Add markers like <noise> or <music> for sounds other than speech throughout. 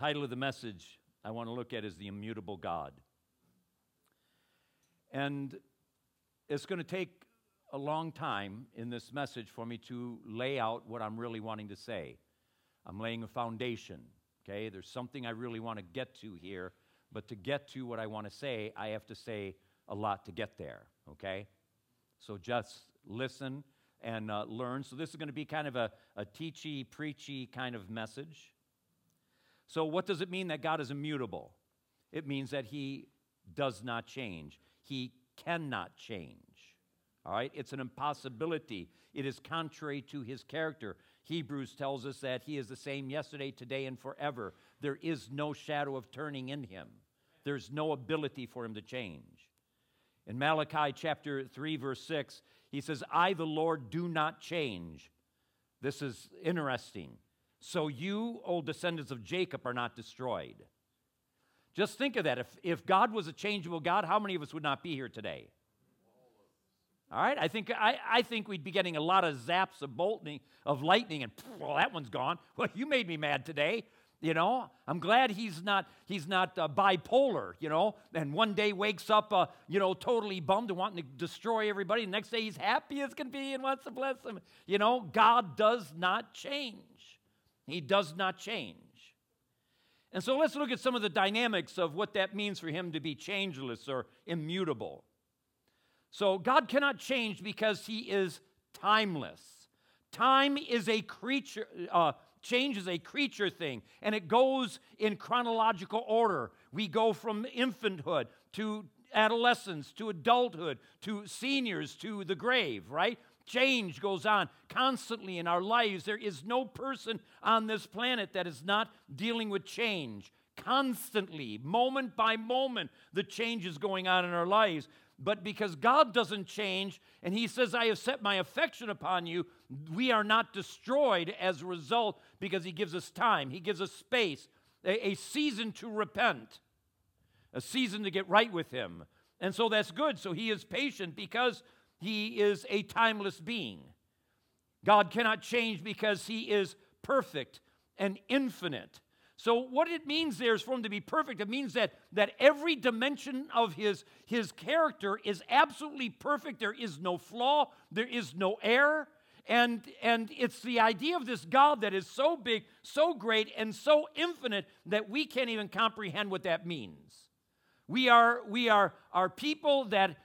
title of the message I want to look at is The Immutable God. And it's going to take a long time in this message for me to lay out what I'm really wanting to say. I'm laying a foundation, okay? There's something I really want to get to here, but to get to what I want to say, I have to say a lot to get there, okay? So just listen and uh, learn. So this is going to be kind of a, a teachy, preachy kind of message. So, what does it mean that God is immutable? It means that He does not change, He cannot change. All right? It's an impossibility. It is contrary to His character. Hebrews tells us that He is the same yesterday, today, and forever. There is no shadow of turning in Him, there's no ability for Him to change. In Malachi chapter 3, verse 6, he says, I, the Lord, do not change. This is interesting. So you, O descendants of Jacob, are not destroyed. Just think of that. If, if God was a changeable God, how many of us would not be here today? All right, I think, I, I think we'd be getting a lot of zaps of bolting, of lightning, and well, that one's gone. <laughs> Well, you made me mad today. You know, I'm glad he's not he's not uh, bipolar. You know, and one day wakes up, uh, you know, totally bummed and wanting to destroy everybody. The next day he's happy as can be and wants to bless them. You know, God does not change. He does not change. And so let's look at some of the dynamics of what that means for him to be changeless or immutable. So God cannot change because he is timeless. Time is a creature. Uh, Change is a creature thing, and it goes in chronological order. We go from infanthood to adolescence to adulthood to seniors to the grave, right? Change goes on constantly in our lives. There is no person on this planet that is not dealing with change. Constantly, moment by moment, the change is going on in our lives. But because God doesn't change and He says, I have set my affection upon you, we are not destroyed as a result because He gives us time. He gives us space, a, a season to repent, a season to get right with Him. And so that's good. So He is patient because He is a timeless being. God cannot change because He is perfect and infinite. So, what it means there is for him to be perfect, it means that, that every dimension of his, his character is absolutely perfect. There is no flaw, there is no error. And, and it's the idea of this God that is so big, so great, and so infinite that we can't even comprehend what that means. We are, we are, are people that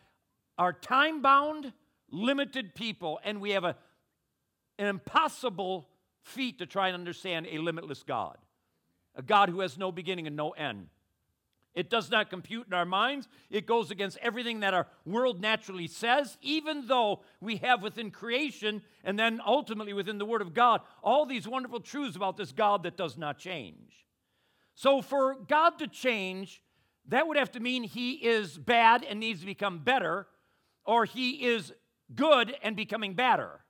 are time bound, limited people, and we have a, an impossible feat to try and understand a limitless God a God who has no beginning and no end. It does not compute in our minds. It goes against everything that our world naturally says, even though we have within creation and then ultimately within the Word of God all these wonderful truths about this God that does not change. So, for God to change, that would have to mean He is bad and needs to become better, or He is good and becoming badder.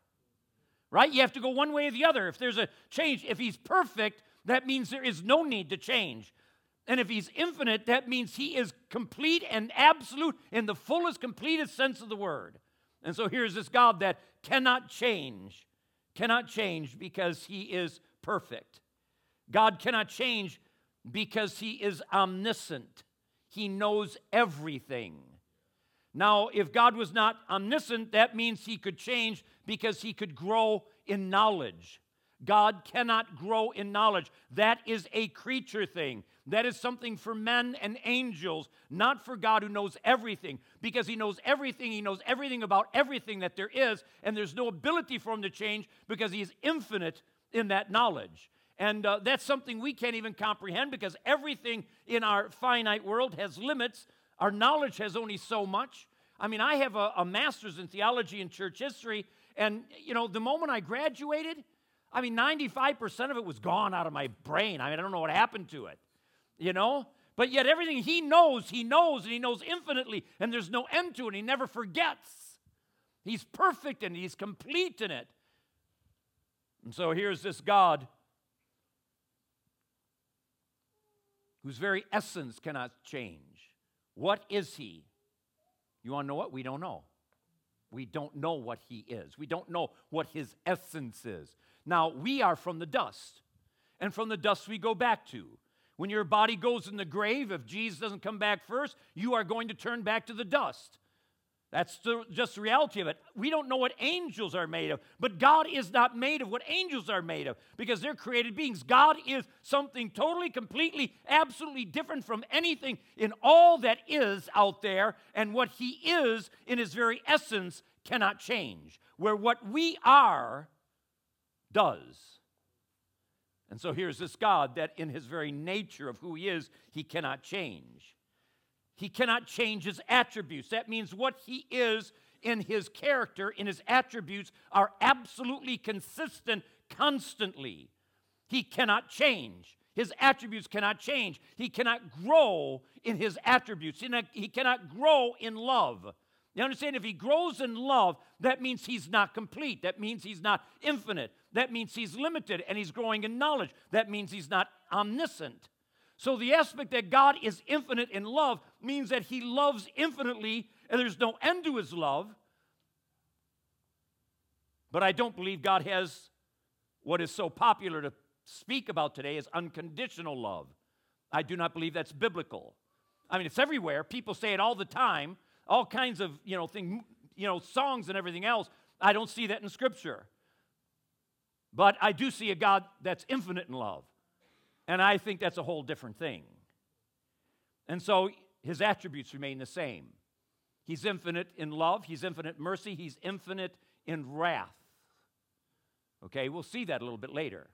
Right? You have to go one way or the other. If there's a change, if He's perfect, that means there is no need to change. And if he's infinite, that means he is complete and absolute in the fullest, completest sense of the word. And so here's this God that cannot change, cannot change because he is perfect. God cannot change because he is omniscient, he knows everything. Now, if God was not omniscient, that means he could change because he could grow in knowledge. God cannot grow in knowledge. That is a creature thing. That is something for men and angels, not for God who knows everything. Because He knows everything, He knows everything about everything that there is, and there's no ability for Him to change because He is infinite in that knowledge. And uh, that's something we can't even comprehend because everything in our finite world has limits. Our knowledge has only so much. I mean, I have a, a master's in theology and church history, and, you know, the moment I graduated, I mean, 95% of it was gone out of my brain. I mean, I don't know what happened to it, you know? But yet, everything he knows, he knows, and he knows infinitely, and there's no end to it. He never forgets. He's perfect and he's complete in it. And so here's this God whose very essence cannot change. What is he? You want to know what? We don't know. We don't know what he is. We don't know what his essence is. Now, we are from the dust, and from the dust we go back to. When your body goes in the grave, if Jesus doesn't come back first, you are going to turn back to the dust. That's the, just the reality of it. We don't know what angels are made of, but God is not made of what angels are made of because they're created beings. God is something totally, completely, absolutely different from anything in all that is out there, and what He is in His very essence cannot change, where what we are does. And so here's this God that, in His very nature of who He is, He cannot change. He cannot change his attributes. That means what he is in his character, in his attributes, are absolutely consistent constantly. He cannot change. His attributes cannot change. He cannot grow in his attributes. He cannot grow in love. You understand? If he grows in love, that means he's not complete. That means he's not infinite. That means he's limited and he's growing in knowledge. That means he's not omniscient. So, the aspect that God is infinite in love means that He loves infinitely and there's no end to His love. But I don't believe God has what is so popular to speak about today as unconditional love. I do not believe that's biblical. I mean, it's everywhere. People say it all the time, all kinds of, you know, thing, you know, songs and everything else. I don't see that in Scripture. But I do see a God that's infinite in love. And I think that's a whole different thing. And so his attributes remain the same. He's infinite in love, he's infinite mercy, he's infinite in wrath. Okay, we'll see that a little bit later.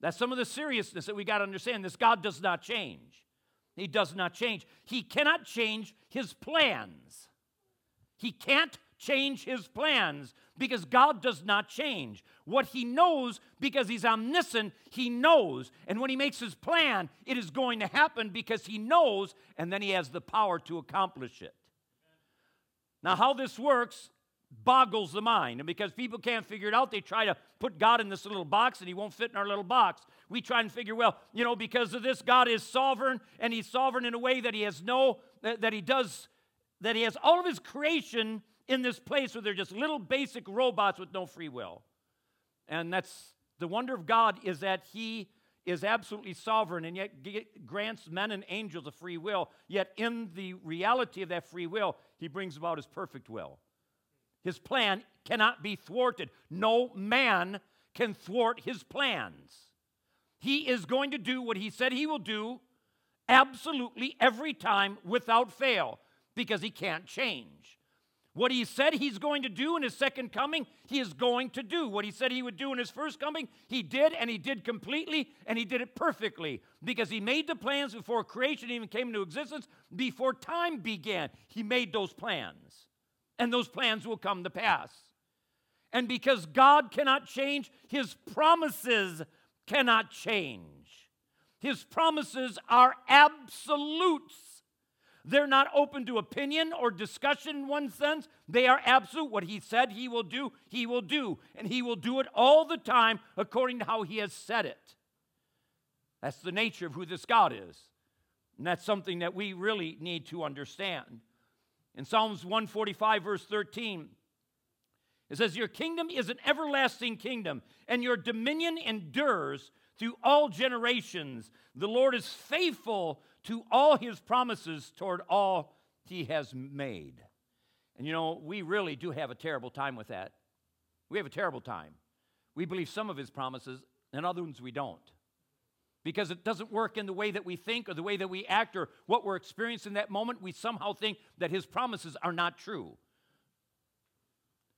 That's some of the seriousness that we got to understand. This God does not change. He does not change. He cannot change his plans. He can't change his plans because God does not change. What he knows, because he's omniscient, he knows. And when he makes his plan, it is going to happen because he knows, and then he has the power to accomplish it. Now, how this works boggles the mind. And because people can't figure it out, they try to put God in this little box and he won't fit in our little box. We try and figure, well, you know, because of this, God is sovereign and he's sovereign in a way that he has no, that he does, that he has all of his creation in this place where they're just little basic robots with no free will. And that's the wonder of God is that He is absolutely sovereign and yet grants men and angels a free will. Yet, in the reality of that free will, He brings about His perfect will. His plan cannot be thwarted. No man can thwart His plans. He is going to do what He said He will do absolutely every time without fail because He can't change. What he said he's going to do in his second coming, he is going to do. What he said he would do in his first coming, he did, and he did completely, and he did it perfectly because he made the plans before creation even came into existence, before time began. He made those plans, and those plans will come to pass. And because God cannot change, his promises cannot change. His promises are absolutes. They're not open to opinion or discussion in one sense. They are absolute. What he said he will do, he will do. And he will do it all the time according to how he has said it. That's the nature of who this God is. And that's something that we really need to understand. In Psalms 145, verse 13, it says, Your kingdom is an everlasting kingdom, and your dominion endures through all generations. The Lord is faithful to all his promises toward all he has made. And you know, we really do have a terrible time with that. We have a terrible time. We believe some of his promises, and other ones we don't. Because it doesn't work in the way that we think or the way that we act or what we're experiencing in that moment, we somehow think that his promises are not true.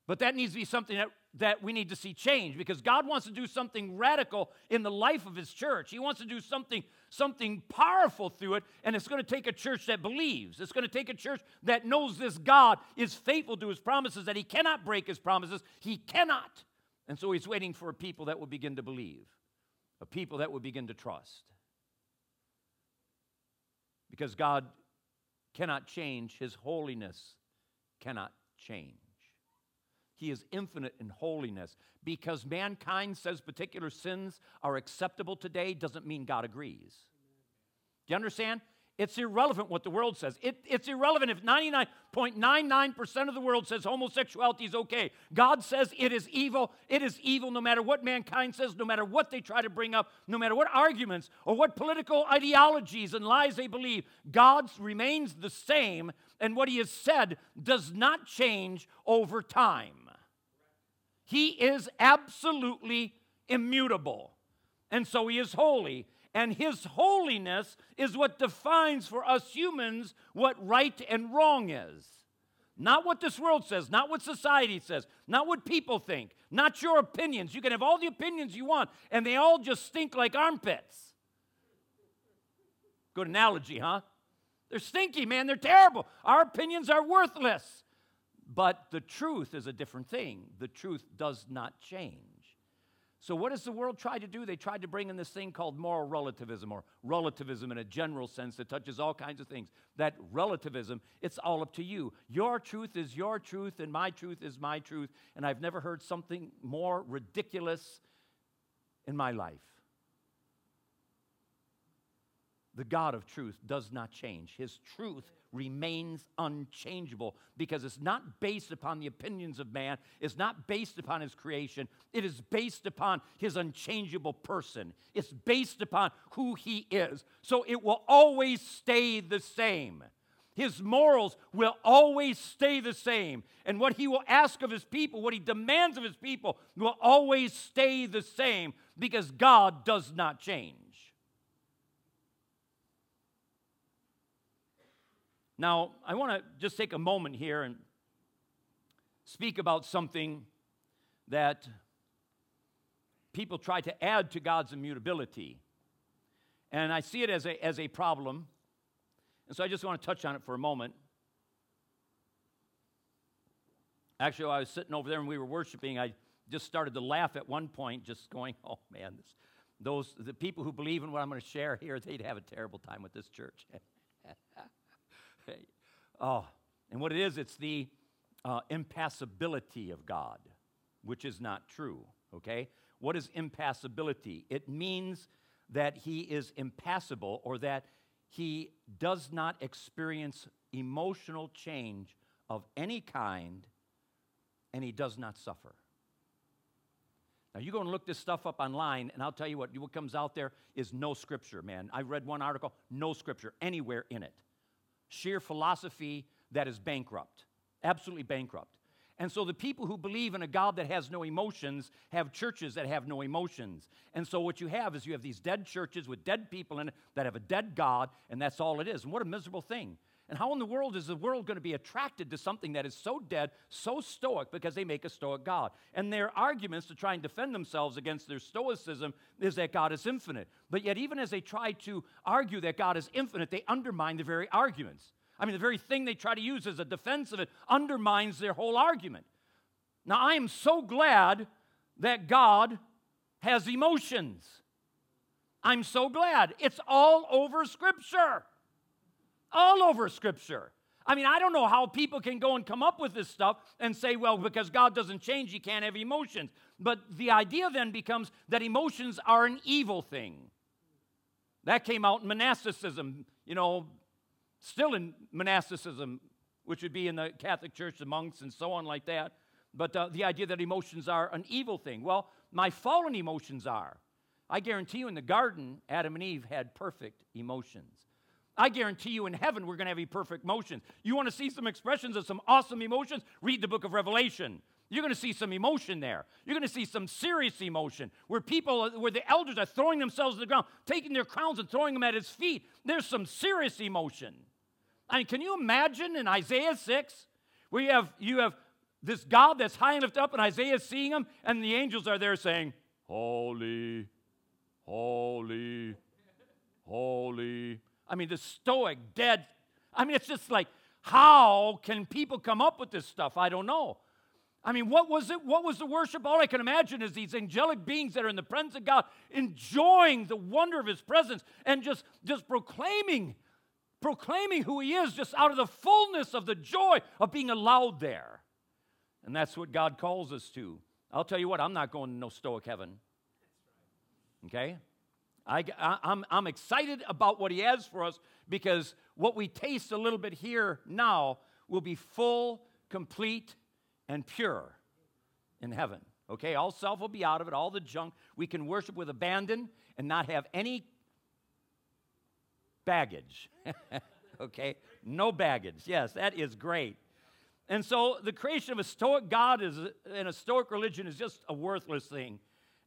But that needs to be something that that we need to see change because God wants to do something radical in the life of his church. He wants to do something something powerful through it and it's going to take a church that believes. It's going to take a church that knows this God is faithful to his promises that he cannot break his promises. He cannot. And so he's waiting for a people that will begin to believe. A people that will begin to trust. Because God cannot change his holiness cannot change. He is infinite in holiness. Because mankind says particular sins are acceptable today doesn't mean God agrees. Do you understand? It's irrelevant what the world says. It, it's irrelevant if 99.99% of the world says homosexuality is okay. God says it is evil. It is evil no matter what mankind says, no matter what they try to bring up, no matter what arguments or what political ideologies and lies they believe. God remains the same, and what He has said does not change over time. He is absolutely immutable, and so He is holy and His holiness is what defines for us humans what right and wrong is. Not what this world says, not what society says, not what people think, not your opinions. You can have all the opinions you want, and they all just stink like armpits. Good analogy, huh? They're stinky, man. They're terrible. Our opinions are worthless. But the truth is a different thing. The truth does not change. So, what does the world try to do? They tried to bring in this thing called moral relativism, or relativism in a general sense that touches all kinds of things. That relativism, it's all up to you. Your truth is your truth, and my truth is my truth. And I've never heard something more ridiculous in my life. The God of truth does not change, His truth remains unchangeable because it's not based upon the opinions of man, it's not based upon his creation, it is based upon his unchangeable person. It's based upon who he is. So it will always stay the same. His morals will always stay the same. And what he will ask of his people, what he demands of his people, will always stay the same because God does not change. Now, I want to just take a moment here and speak about something that people try to add to God's immutability. And I see it as a, as a problem. And so I just want to touch on it for a moment. Actually, I was sitting over there and we were worshiping. I just started to laugh at one point, just going, <laughs> oh man, this, those, the people who believe in what I'm going to share here, they'd have a terrible time with this church. <laughs> Oh, and what it is, it's the uh, impassibility of God, which is not true, okay? What is impassibility? It means that he is impassible or that he does not experience emotional change of any kind and he does not suffer. Now, you go and look this stuff up online, and I'll tell you what, what comes out there is no scripture, man. I read one article, no scripture anywhere in it sheer philosophy that is bankrupt, absolutely bankrupt. And so the people who believe in a God that has no emotions have churches that have no emotions. And so what you have is you have these dead churches with dead people in it that have a dead God, and that's all it is. And what a miserable thing. And how in the world is the world going to be attracted to something that is so dead, so stoic, because they make a stoic God? And their arguments to try and defend themselves against their stoicism is that God is infinite. But yet, even as they try to argue that God is infinite, they undermine the very arguments. I mean, the very thing they try to use as a defense of it undermines their whole argument. Now, I am so glad that God has emotions. I'm so glad. It's all over Scripture all over Scripture. I mean, I don't know how people can go and come up with this stuff and say, well, because God doesn't change, he can't have emotions. But the idea then becomes that emotions are an evil thing. That came out in monasticism, you know, still in monasticism, which would be in the Catholic Church, the monks, and so on, like that. But uh, the idea that emotions are an evil thing. Well, my fallen emotions are. I guarantee you in the garden, Adam and Eve had perfect emotions. I guarantee you in heaven we're going to have perfect emotions. You want to see some expressions of some awesome emotions? Read the book of Revelation. You're going to see some emotion there. You're going to see some serious emotion where people, where the elders are throwing themselves to the ground, taking their crowns and throwing them at his feet. There's some serious emotion. I mean, can you imagine in Isaiah 6 where you have, you have this God that's high and lifted up, and Isaiah seeing him, and the angels are there saying, Holy, holy, holy, I mean, the stoic, dead. I mean, it's just like, how can people come up with this stuff? I don't know. I mean, what was it? What was the worship? All I can imagine is these angelic beings that are in the presence of God, enjoying the wonder of His presence and just, just proclaiming, proclaiming who He is, just out of the fullness of the joy of being allowed there. And that's what God calls us to. I'll tell you what, I'm not going to no stoic heaven. Okay? I, I'm, I'm excited about what He has for us because what we taste a little bit here now will be full, complete, and pure in heaven. Okay, all self will be out of it, all the junk. We can worship with abandon and not have any baggage. <laughs> okay, no baggage. Yes, that is great. And so the creation of a Stoic God is, and a Stoic religion is just a worthless thing.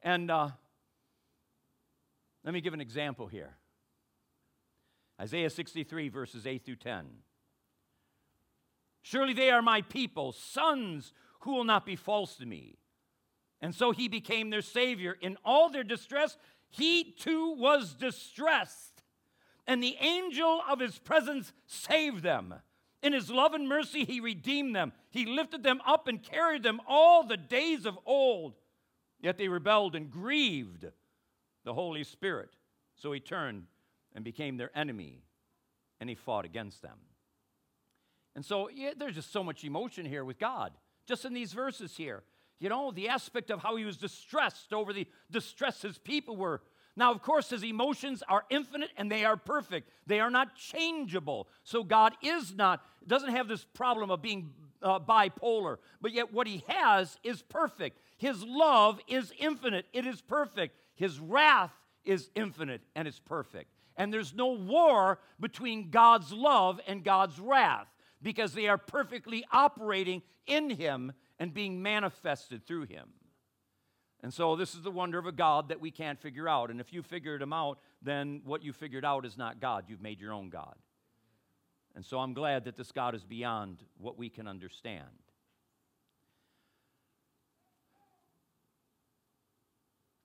And uh, let me give an example here Isaiah 63, verses 8 through 10. Surely they are my people, sons who will not be false to me. And so he became their Savior. In all their distress, he too was distressed. And the angel of his presence saved them. In his love and mercy, he redeemed them. He lifted them up and carried them all the days of old. Yet they rebelled and grieved the Holy Spirit. So he turned and became their enemy, and he fought against them. And so yeah, there's just so much emotion here with God, just in these verses here. You know, the aspect of how he was distressed over the distress his people were. Now, of course, his emotions are infinite and they are perfect. They are not changeable. So God is not, doesn't have this problem of being uh, bipolar, but yet what he has is perfect. His love is infinite, it is perfect. His wrath is infinite and it's perfect. And there's no war between God's love and God's wrath because they are perfectly operating in him and being manifested through him. And so, this is the wonder of a God that we can't figure out. And if you figured him out, then what you figured out is not God. You've made your own God. And so, I'm glad that this God is beyond what we can understand.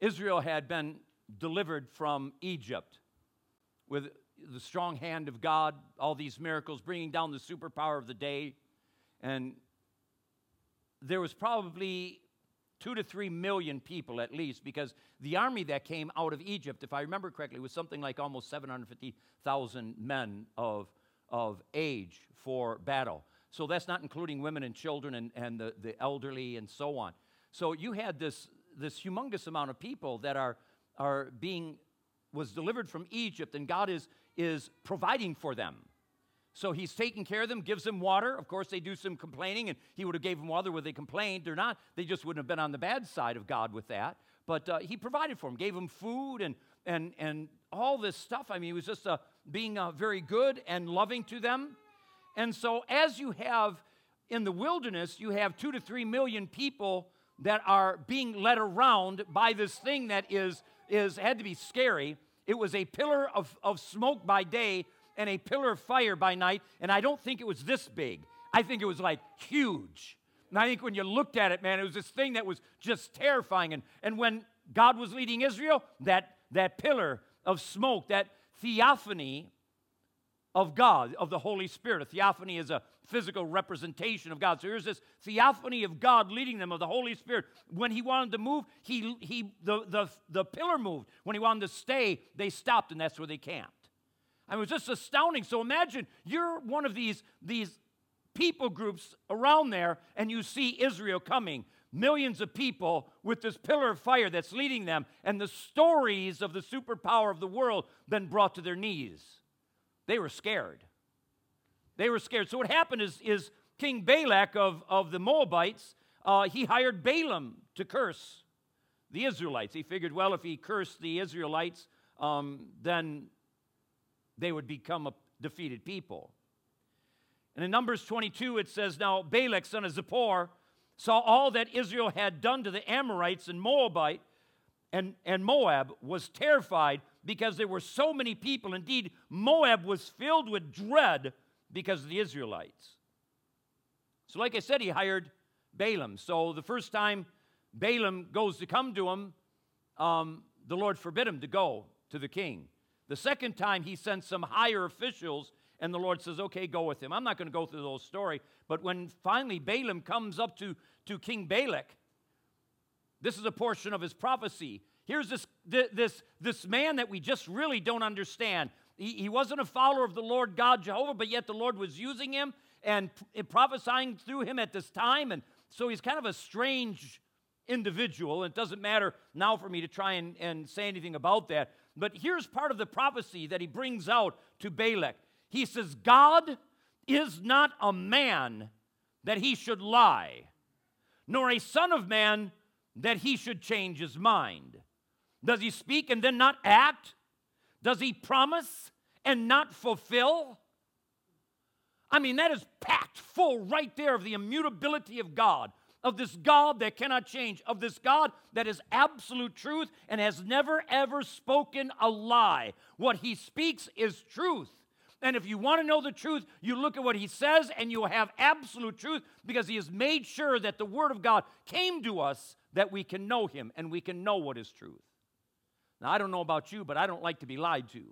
Israel had been delivered from Egypt with the strong hand of God, all these miracles, bringing down the superpower of the day. And there was probably two to three million people at least, because the army that came out of Egypt, if I remember correctly, was something like almost 750,000 men of, of age for battle. So that's not including women and children and, and the, the elderly and so on. So you had this, this humongous amount of people that are, are being, was delivered from Egypt, and God is, is providing for them. So he's taking care of them, gives them water. Of course, they do some complaining, and he would have gave them water whether they complained. or not. They just wouldn't have been on the bad side of God with that. But uh, he provided for them, gave them food and, and, and all this stuff. I mean, he was just uh, being uh, very good and loving to them. And so as you have in the wilderness, you have two to three million people that are being led around by this thing that is, is had to be scary. It was a pillar of, of smoke by day and a pillar of fire by night, and I don't think it was this big. I think it was like huge. And I think when you looked at it, man, it was this thing that was just terrifying. And, and when God was leading Israel, that, that pillar of smoke, that theophany of God, of the Holy Spirit. A theophany is a physical representation of God. So here's this theophany of God leading them, of the Holy Spirit. When he wanted to move, he, he, the, the, the pillar moved. When he wanted to stay, they stopped, and that's where they camped. I it was just astounding. So imagine you're one of these, these people groups around there, and you see Israel coming. Millions of people with this pillar of fire that's leading them, and the stories of the superpower of the world been brought to their knees. They were scared. They were scared. So what happened is, is King Balak of, of the Moabites, uh, he hired Balaam to curse the Israelites. He figured, well, if he cursed the Israelites, um, then they would become a defeated people. And in Numbers 22, it says, Now Balak, son of Zippor, saw all that Israel had done to the Amorites and Moabite, and, and Moab was terrified because there were so many people. Indeed, Moab was filled with dread because of the Israelites. So, like I said, he hired Balaam. So, the first time Balaam goes to come to him, um, the Lord forbid him to go to the king. The second time, he sends some higher officials, and the Lord says, Okay, go with him. I'm not going to go through the whole story, but when finally Balaam comes up to, to King Balak, this is a portion of his prophecy. Here's this, this, this man that we just really don't understand. He, he wasn't a follower of the Lord God Jehovah, but yet the Lord was using him and prophesying through him at this time. And so he's kind of a strange individual. It doesn't matter now for me to try and, and say anything about that. But here's part of the prophecy that he brings out to Balak. He says, God is not a man that he should lie, nor a son of man that he should change his mind. Does he speak and then not act? Does he promise and not fulfill? I mean, that is packed full right there of the immutability of God, of this God that cannot change, of this God that is absolute truth and has never ever spoken a lie. What he speaks is truth. And if you want to know the truth, you look at what he says and you'll have absolute truth because he has made sure that the word of God came to us that we can know him and we can know what is truth. Now, I don't know about you, but I don't like to be lied to.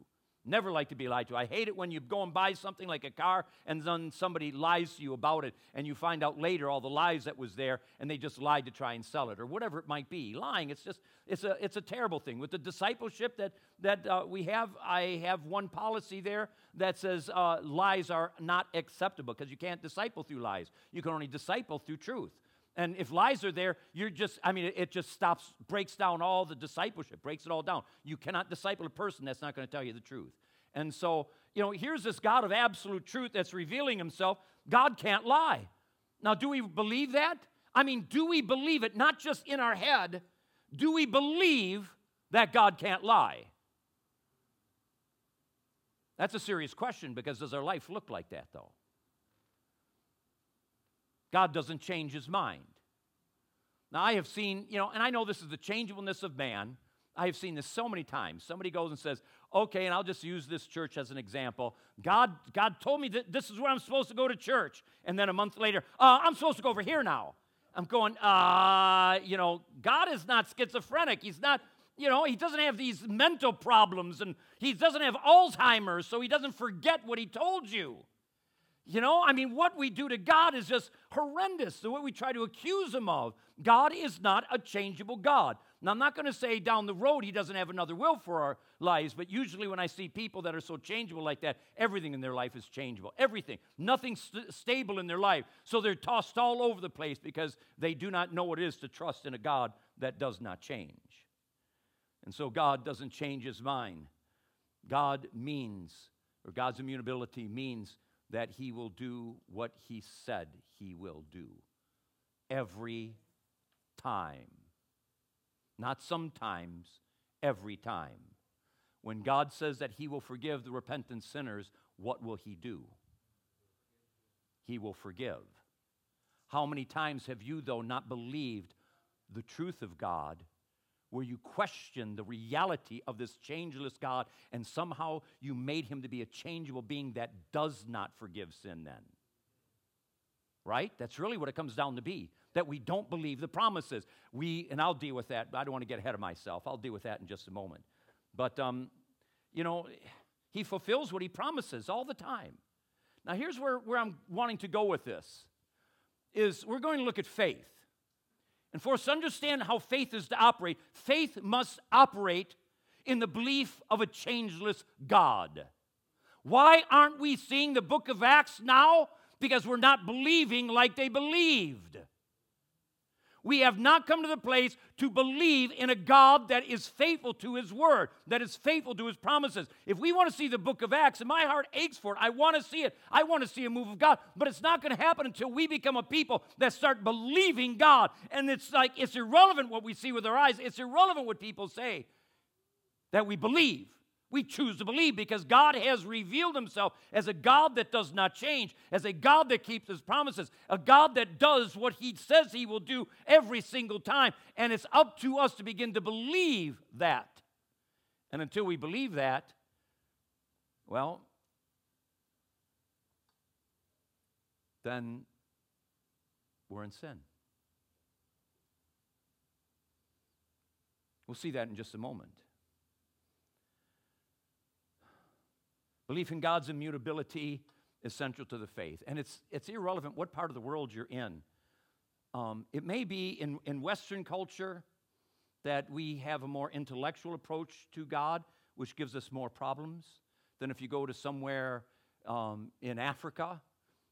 Never like to be lied to. I hate it when you go and buy something like a car and then somebody lies to you about it and you find out later all the lies that was there and they just lied to try and sell it or whatever it might be. Lying, it's just, it's a, it's a terrible thing. With the discipleship that, that uh, we have, I have one policy there that says uh, lies are not acceptable because you can't disciple through lies. You can only disciple through truth. And if lies are there, you're just, I mean, it just stops, breaks down all the discipleship, breaks it all down. You cannot disciple a person that's not going to tell you the truth. And so, you know, here's this God of absolute truth that's revealing himself. God can't lie. Now, do we believe that? I mean, do we believe it not just in our head? Do we believe that God can't lie? That's a serious question because does our life look like that, though? God doesn't change his mind. Now, I have seen, you know, and I know this is the changeableness of man. I have seen this so many times. Somebody goes and says, okay, and I'll just use this church as an example. God, God told me that this is where I'm supposed to go to church. And then a month later, uh, I'm supposed to go over here now. I'm going, uh, you know, God is not schizophrenic. He's not, you know, he doesn't have these mental problems and he doesn't have Alzheimer's, so he doesn't forget what he told you. You know, I mean, what we do to God is just horrendous. The what we try to accuse him of. God is not a changeable God. Now, I'm not going to say down the road he doesn't have another will for our lives, but usually when I see people that are so changeable like that, everything in their life is changeable. Everything. Nothing's st- stable in their life. So they're tossed all over the place because they do not know what it is to trust in a God that does not change. And so God doesn't change his mind. God means, or God's immutability means that he will do what he said he will do every time. Not sometimes, every time. When God says that he will forgive the repentant sinners, what will he do? He will forgive. How many times have you, though, not believed the truth of God where you question the reality of this changeless God and somehow you made him to be a changeable being that does not forgive sin then. Right? That's really what it comes down to be that we don't believe the promises. We, and I'll deal with that. I don't want to get ahead of myself. I'll deal with that in just a moment. But, um, you know, he fulfills what he promises all the time. Now, here's where, where I'm wanting to go with this is we're going to look at faith. And for us to understand how faith is to operate, faith must operate in the belief of a changeless God. Why aren't we seeing the book of Acts now? Because we're not believing like they believed we have not come to the place to believe in a God that is faithful to his word, that is faithful to his promises. If we want to see the book of Acts, and my heart aches for it, I want to see it. I want to see a move of God, but it's not going to happen until we become a people that start believing God. And it's like, it's irrelevant what we see with our eyes, it's irrelevant what people say that we believe. We choose to believe because God has revealed himself as a God that does not change, as a God that keeps his promises, a God that does what he says he will do every single time. And it's up to us to begin to believe that. And until we believe that, well, then we're in sin. We'll see that in just a moment. Belief in God's immutability is central to the faith. And it's, it's irrelevant what part of the world you're in. Um, it may be in, in Western culture that we have a more intellectual approach to God, which gives us more problems than if you go to somewhere um, in Africa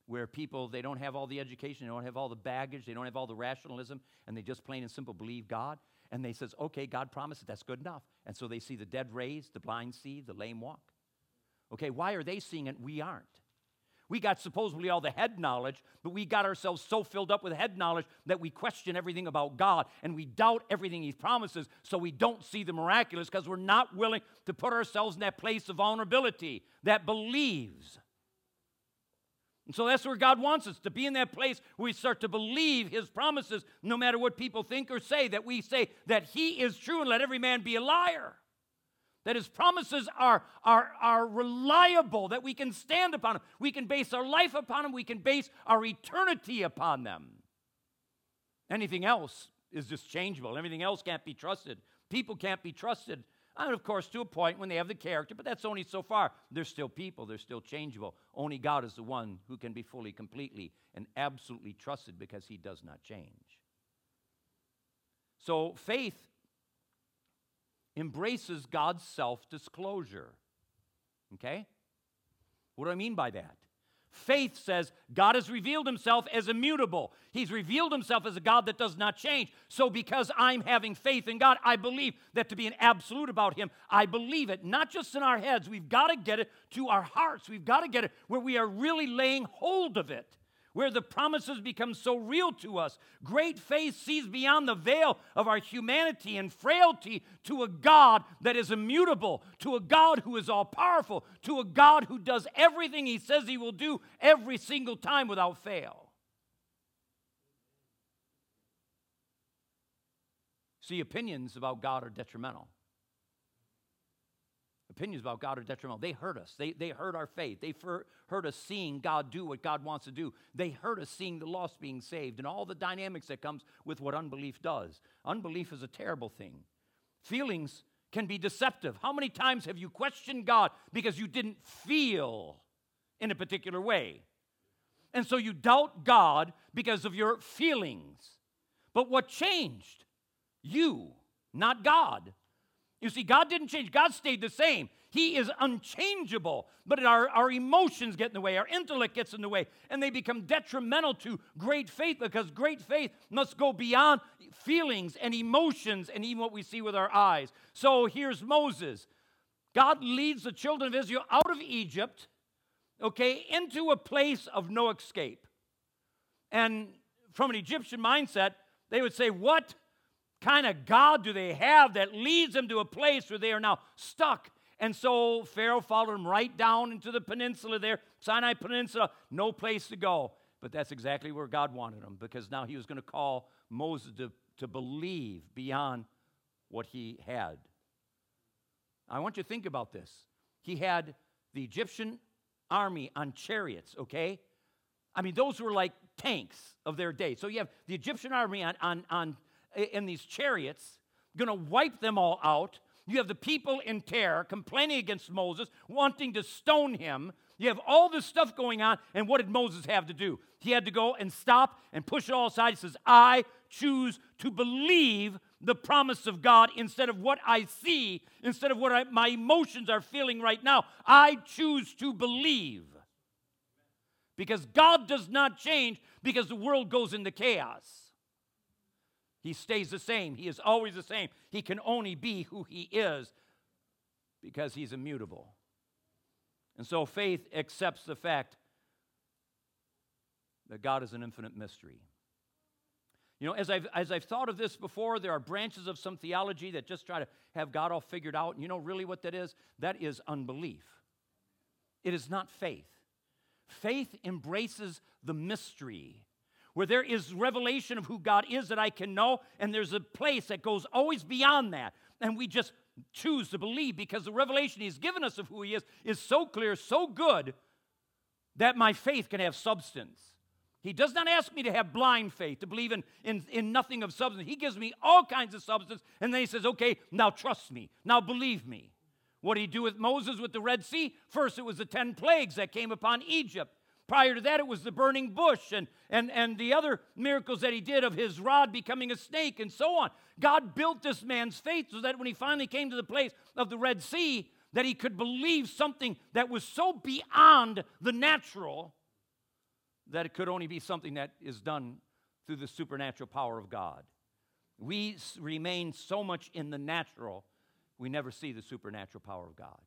where people they don't have all the education, they don't have all the baggage, they don't have all the rationalism, and they just plain and simple believe God. And they says, okay, God promised it, that's good enough. And so they see the dead raised, the blind see, the lame walk. Okay, why are they seeing it? We aren't. We got supposedly all the head knowledge, but we got ourselves so filled up with head knowledge that we question everything about God and we doubt everything He promises, so we don't see the miraculous because we're not willing to put ourselves in that place of vulnerability that believes. And so that's where God wants us to be in that place where we start to believe His promises, no matter what people think or say, that we say that He is true and let every man be a liar. That His promises are, are, are reliable, that we can stand upon them. We can base our life upon them, we can base our eternity upon them. Anything else is just changeable, everything else can't be trusted. People can't be trusted and of course, to a point when they have the character, but that's only so far. They're still people, they're still changeable. Only God is the one who can be fully, completely, and absolutely trusted because he does not change. So faith embraces God's self disclosure. Okay? What do I mean by that? Faith says God has revealed himself as immutable. He's revealed himself as a God that does not change. So, because I'm having faith in God, I believe that to be an absolute about him, I believe it, not just in our heads. We've got to get it to our hearts. We've got to get it where we are really laying hold of it where the promises become so real to us. Great faith sees beyond the veil of our humanity and frailty to a God that is immutable, to a God who is all powerful, to a God who does everything he says he will do every single time without fail. See, opinions about God are detrimental opinions about God are detrimental. They hurt us. They, they hurt our faith. They hurt us seeing God do what God wants to do. They hurt us seeing the lost being saved and all the dynamics that comes with what unbelief does. Unbelief is a terrible thing. Feelings can be deceptive. How many times have you questioned God because you didn't feel in a particular way? And so you doubt God because of your feelings. But what changed? You, not God. You see, God didn't change, God stayed the same. He is unchangeable, but our, our emotions get in the way, our intellect gets in the way, and they become detrimental to great faith because great faith must go beyond feelings and emotions and even what we see with our eyes. So here's Moses. God leads the children of Israel out of Egypt, okay, into a place of no escape. And from an Egyptian mindset, they would say, What? Kind of God do they have that leads them to a place where they are now stuck? And so Pharaoh followed them right down into the peninsula there, Sinai Peninsula, no place to go. But that's exactly where God wanted them because now he was going to call Moses to, to believe beyond what he had. I want you to think about this. He had the Egyptian army on chariots, okay? I mean, those were like tanks of their day. So you have the Egyptian army on, on, on in these chariots, going to wipe them all out. You have the people in terror complaining against Moses, wanting to stone him. You have all this stuff going on, and what did Moses have to do? He had to go and stop and push it all aside. He says, I choose to believe the promise of God instead of what I see, instead of what I, my emotions are feeling right now. I choose to believe. Because God does not change because the world goes into chaos. He stays the same. He is always the same. He can only be who he is because he's immutable. And so faith accepts the fact that God is an infinite mystery. You know, as I've, as I've thought of this before, there are branches of some theology that just try to have God all figured out. And you know really what that is? That is unbelief. It is not faith. Faith embraces the mystery where there is revelation of who God is that I can know, and there's a place that goes always beyond that. And we just choose to believe because the revelation He's given us of who He is is so clear, so good, that my faith can have substance. He does not ask me to have blind faith, to believe in, in, in nothing of substance. He gives me all kinds of substance, and then He says, okay, now trust me, now believe me. What did He do with Moses with the Red Sea? First, it was the 10 plagues that came upon Egypt. Prior to that, it was the burning bush and, and, and the other miracles that he did of his rod becoming a snake and so on. God built this man's faith so that when he finally came to the place of the Red Sea, that he could believe something that was so beyond the natural that it could only be something that is done through the supernatural power of God. We remain so much in the natural, we never see the supernatural power of God.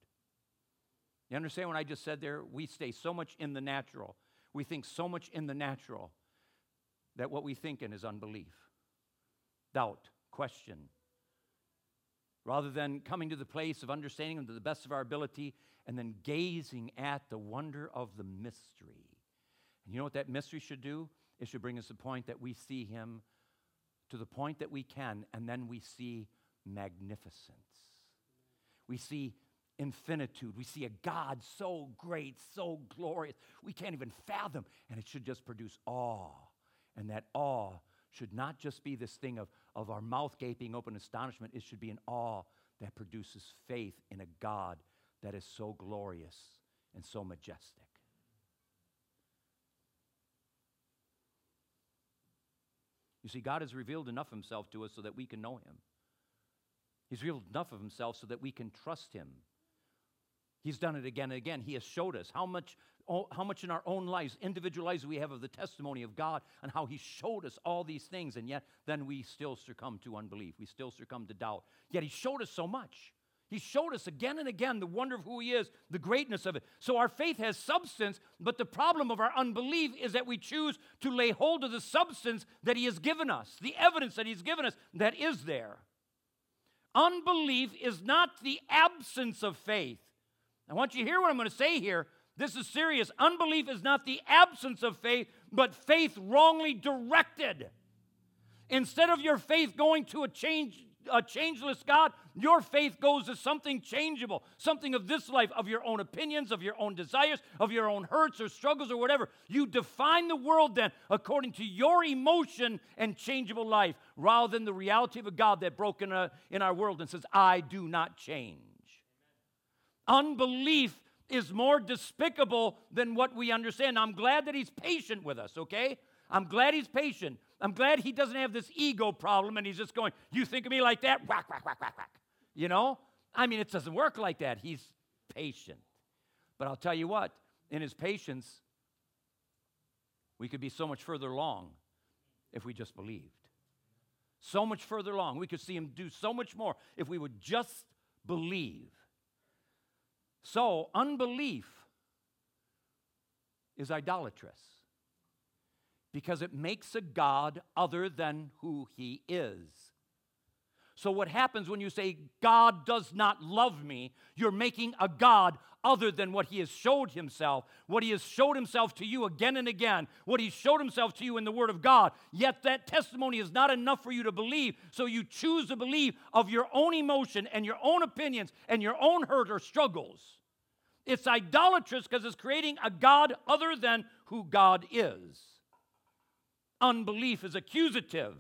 You understand what I just said there? We stay so much in the natural. We think so much in the natural that what we think in is unbelief, doubt, question. Rather than coming to the place of understanding them to the best of our ability and then gazing at the wonder of the mystery. And you know what that mystery should do? It should bring us to the point that we see Him to the point that we can, and then we see magnificence. We see infinitude. We see a God so great, so glorious, we can't even fathom. And it should just produce awe. And that awe should not just be this thing of, of our mouth gaping open astonishment, it should be an awe that produces faith in a God that is so glorious and so majestic. You see, God has revealed enough of himself to us so that we can know him. He's revealed enough of himself so that we can trust him. He's done it again and again. He has showed us how much, how much in our own lives, individual lives, we have of the testimony of God and how He showed us all these things, and yet then we still succumb to unbelief. We still succumb to doubt. Yet He showed us so much. He showed us again and again the wonder of who He is, the greatness of it. So our faith has substance, but the problem of our unbelief is that we choose to lay hold of the substance that He has given us, the evidence that He's given us that is there. Unbelief is not the absence of faith. I want you to hear what I'm going to say here. This is serious. Unbelief is not the absence of faith, but faith wrongly directed. Instead of your faith going to a change a changeless God, your faith goes to something changeable, something of this life, of your own opinions, of your own desires, of your own hurts or struggles or whatever. You define the world then according to your emotion and changeable life rather than the reality of a God that broke in, a, in our world and says, I do not change. Unbelief is more despicable than what we understand. I'm glad that he's patient with us, okay? I'm glad he's patient. I'm glad he doesn't have this ego problem and he's just going, You think of me like that? Whack, whack, whack, whack, whack. You know? I mean, it doesn't work like that. He's patient. But I'll tell you what, in his patience, we could be so much further along if we just believed. So much further along. We could see him do so much more if we would just believe. So, unbelief is idolatrous because it makes a God other than who he is. So, what happens when you say, God does not love me, you're making a God other than what he has showed himself, what he has showed himself to you again and again, what he showed himself to you in the Word of God. Yet that testimony is not enough for you to believe, so you choose to believe of your own emotion and your own opinions and your own hurt or struggles. It's idolatrous because it's creating a God other than who God is. Unbelief is accusative.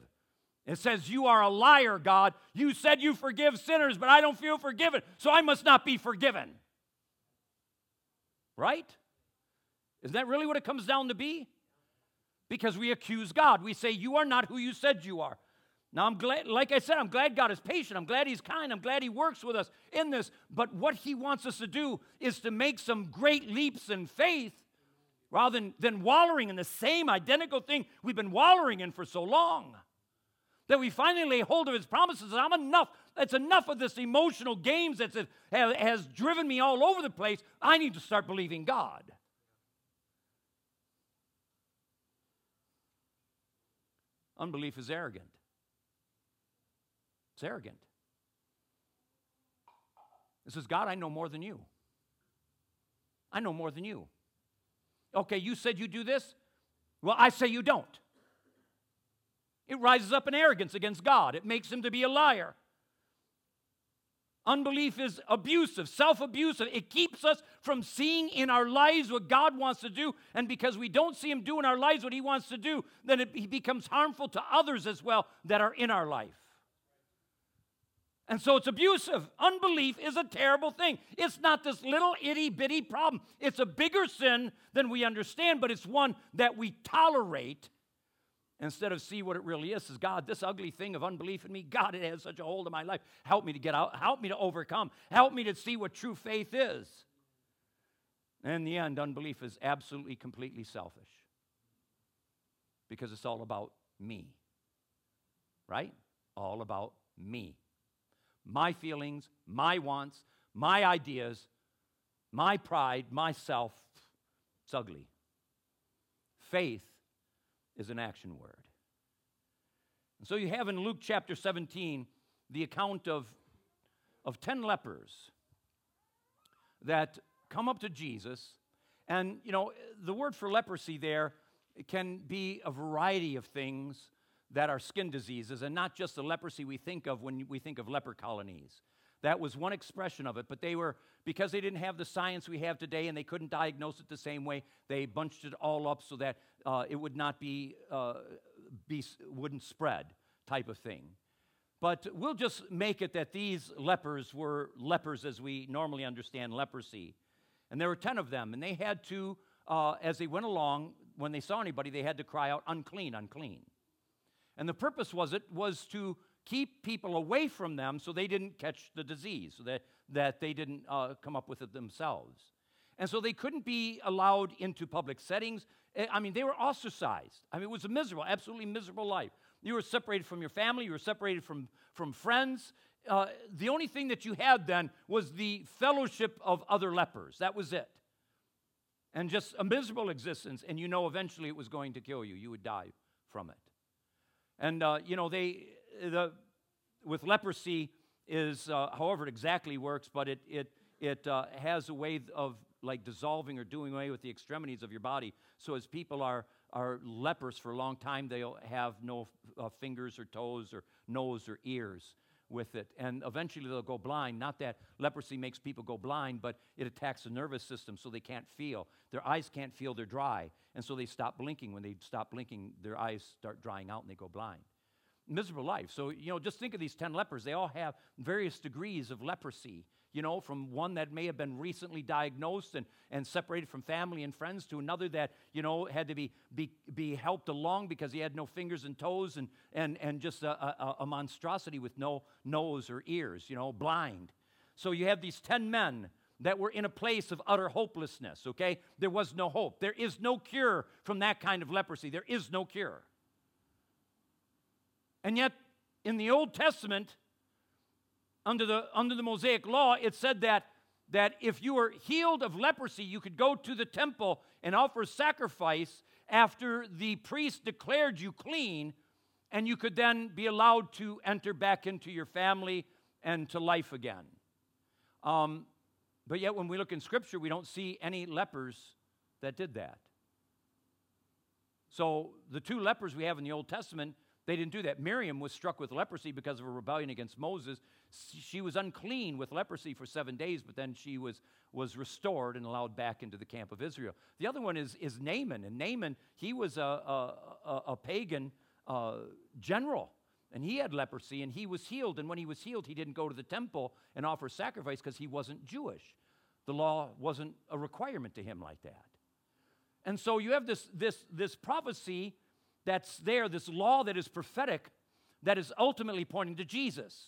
It says, You are a liar, God. You said you forgive sinners, but I don't feel forgiven, so I must not be forgiven. Right? Isn't that really what it comes down to be? Because we accuse God. We say, You are not who you said you are. Now, I'm glad, like I said, I'm glad God is patient. I'm glad He's kind. I'm glad He works with us in this. But what He wants us to do is to make some great leaps in faith rather than, than wallowing in the same identical thing we've been wallowing in for so long. That we finally lay hold of his promises. I'm enough. That's enough of this emotional games that has driven me all over the place. I need to start believing God. Unbelief is arrogant. It's arrogant. It says, God, I know more than you. I know more than you. Okay, you said you do this? Well, I say you don't. It rises up in arrogance against God, it makes him to be a liar. Unbelief is abusive, self abusive. It keeps us from seeing in our lives what God wants to do. And because we don't see Him do in our lives what He wants to do, then it becomes harmful to others as well that are in our life. And so it's abusive. Unbelief is a terrible thing. It's not this little itty bitty problem. It's a bigger sin than we understand, but it's one that we tolerate instead of see what it really is. Is God, this ugly thing of unbelief in me, God, it has such a hold of my life. Help me to get out. Help me to overcome. Help me to see what true faith is. And in the end, unbelief is absolutely, completely selfish. because it's all about me. Right? All about me. My feelings, my wants, my ideas, my pride, myself. It's ugly. Faith is an action word. And so you have in Luke chapter 17 the account of, of 10 lepers that come up to Jesus. And, you know, the word for leprosy there can be a variety of things that are skin diseases and not just the leprosy we think of when we think of leper colonies. That was one expression of it, but they were, because they didn't have the science we have today and they couldn't diagnose it the same way, they bunched it all up so that uh, it would not be, uh, be, wouldn't spread type of thing. But we'll just make it that these lepers were lepers as we normally understand leprosy. And there were 10 of them, and they had to, uh, as they went along, when they saw anybody, they had to cry out, unclean, unclean. And the purpose was it was to keep people away from them so they didn't catch the disease, so that, that they didn't uh, come up with it themselves. And so they couldn't be allowed into public settings. Eh, I mean, they were ostracized. I mean, it was a miserable, absolutely miserable life. You were separated from your family, you were separated from, from friends. Uh, the only thing that you had then was the fellowship of other lepers. That was it. And just a miserable existence, and you know eventually it was going to kill you. You would die from it. And, uh, you know, they, the, with leprosy is, uh, however it exactly works, but it, it, it uh, has a way of like dissolving or doing away with the extremities of your body. So as people are, are lepers for a long time, they'll have no uh, fingers or toes or nose or ears with it. And eventually they'll go blind. Not that leprosy makes people go blind, but it attacks the nervous system so they can't feel. Their eyes can't feel, they're dry. And so they stop blinking. When they stop blinking, their eyes start drying out and they go blind. Miserable life. So, you know, just think of these 10 lepers. They all have various degrees of leprosy you know, from one that may have been recently diagnosed and, and separated from family and friends to another that, you know, had to be, be, be helped along because he had no fingers and toes and, and, and just a, a, a monstrosity with no nose or ears, you know, blind. So you have these 10 men that were in a place of utter hopelessness, okay? There was no hope. There is no cure from that kind of leprosy. There is no cure. And yet, in the Old Testament, under the, under the Mosaic law, it said that, that if you were healed of leprosy, you could go to the temple and offer sacrifice after the priest declared you clean, and you could then be allowed to enter back into your family and to life again. Um, but yet, when we look in Scripture, we don't see any lepers that did that. So, the two lepers we have in the Old Testament, they didn't do that. Miriam was struck with leprosy because of a rebellion against Moses. She was unclean with leprosy for seven days, but then she was, was restored and allowed back into the camp of Israel. The other one is, is Naaman. And Naaman, he was a, a, a, a pagan uh, general. And he had leprosy and he was healed. And when he was healed, he didn't go to the temple and offer sacrifice because he wasn't Jewish. The law wasn't a requirement to him like that. And so you have this, this, this prophecy that's there, this law that is prophetic, that is ultimately pointing to Jesus.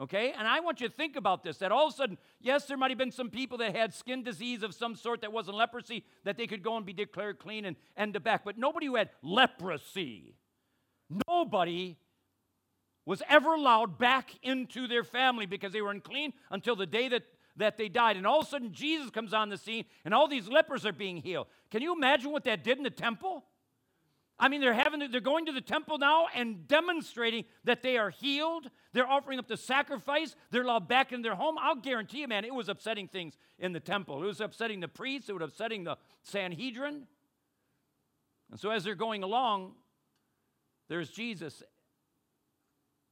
Okay? And I want you to think about this that all of a sudden, yes, there might have been some people that had skin disease of some sort that wasn't leprosy, that they could go and be declared clean and end up back, but nobody who had leprosy, nobody was ever allowed back into their family because they were unclean until the day that, that they died. And all of a sudden, Jesus comes on the scene and all these lepers are being healed. Can you imagine what that did in the temple? I mean, they're having they're going to the temple now and demonstrating that they are healed. They're offering up the sacrifice. They're allowed back in their home. I'll guarantee you, man, it was upsetting things in the temple. It was upsetting the priests. It was upsetting the Sanhedrin. And so as they're going along, there's Jesus,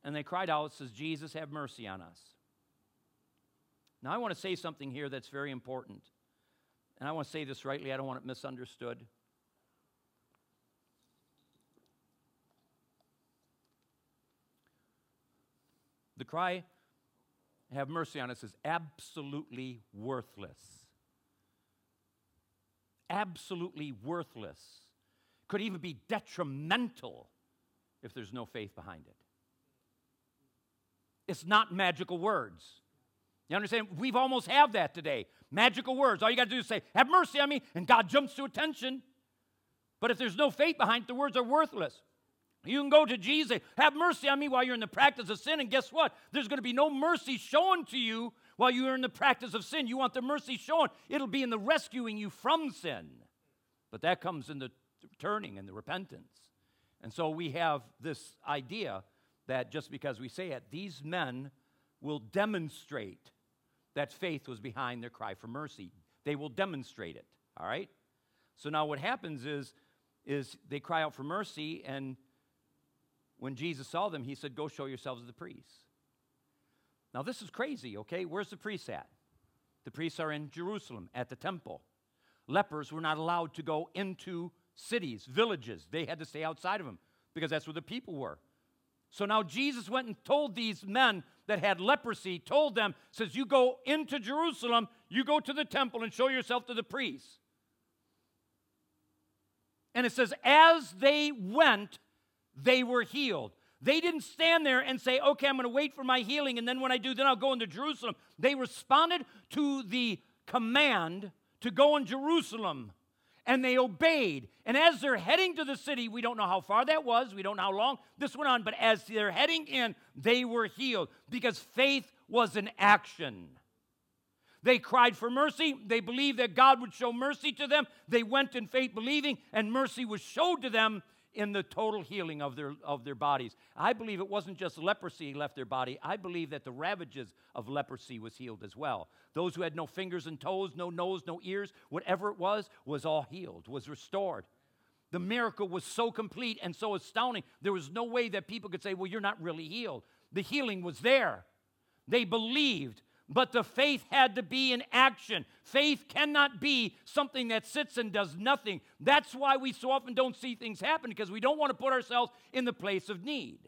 and they cried out, "says Jesus, have mercy on us." Now I want to say something here that's very important, and I want to say this rightly. I don't want it misunderstood. Cry, have mercy on us, is absolutely worthless. Absolutely worthless. Could even be detrimental if there's no faith behind it. It's not magical words. You understand? We've almost have that today. Magical words. All you got to do is say, "Have mercy on me," and God jumps to attention. But if there's no faith behind it, the words are worthless. You can go to Jesus, have mercy on me while you're in the practice of sin, and guess what? There's going to be no mercy shown to you while you're in the practice of sin. You want the mercy shown, it'll be in the rescuing you from sin. But that comes in the turning and the repentance. And so we have this idea that just because we say it, these men will demonstrate that faith was behind their cry for mercy. They will demonstrate it, all right? So now what happens is is they cry out for mercy and when Jesus saw them, he said, Go show yourselves to the priests. Now, this is crazy, okay? Where's the priests at? The priests are in Jerusalem at the temple. Lepers were not allowed to go into cities, villages. They had to stay outside of them because that's where the people were. So now Jesus went and told these men that had leprosy, told them, says, You go into Jerusalem, you go to the temple and show yourself to the priests. And it says, As they went, they were healed. They didn't stand there and say, okay, I'm going to wait for my healing, and then when I do, then I'll go into Jerusalem. They responded to the command to go in Jerusalem, and they obeyed. And as they're heading to the city, we don't know how far that was, we don't know how long this went on, but as they're heading in, they were healed because faith was an action. They cried for mercy. They believed that God would show mercy to them. They went in faith believing, and mercy was showed to them in the total healing of their, of their bodies. I believe it wasn't just leprosy left their body. I believe that the ravages of leprosy was healed as well. Those who had no fingers and toes, no nose, no ears, whatever it was, was all healed, was restored. The miracle was so complete and so astounding. There was no way that people could say, well, you're not really healed. The healing was there. They believed but the faith had to be in action. Faith cannot be something that sits and does nothing. That's why we so often don't see things happen because we don't want to put ourselves in the place of need.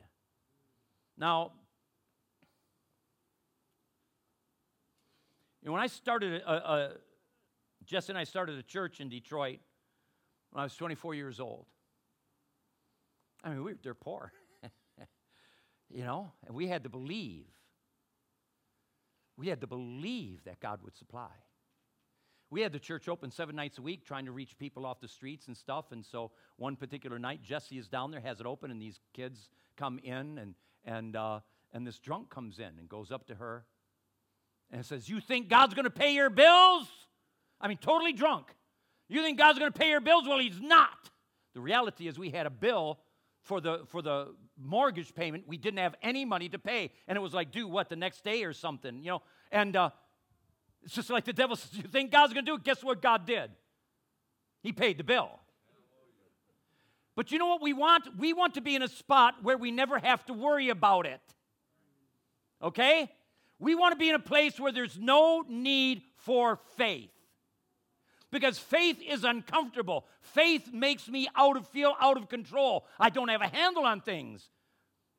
Now, you know, when I started, a, a, Jess and I started a church in Detroit when I was 24 years old. I mean, we, they're poor, <laughs> you know, and we had to believe we had to believe that God would supply. We had the church open seven nights a week trying to reach people off the streets and stuff. And so one particular night, Jesse is down there, has it open, and these kids come in, and, and, uh, and this drunk comes in and goes up to her and says, You think God's going to pay your bills? I mean, totally drunk. You think God's going to pay your bills? Well, He's not. The reality is, we had a bill for the for the mortgage payment we didn't have any money to pay. And it was like do what the next day or something you know? And uh, it's just like the devil says you think god's going to do it? Guess what god did? He paid the bill. But you know what we want? We want to be in a spot where we never have to worry about it. Okay? We want to be in a place where there's no need for faith because faith is uncomfortable. Faith makes me out of feel out of control. I don't have a handle on things.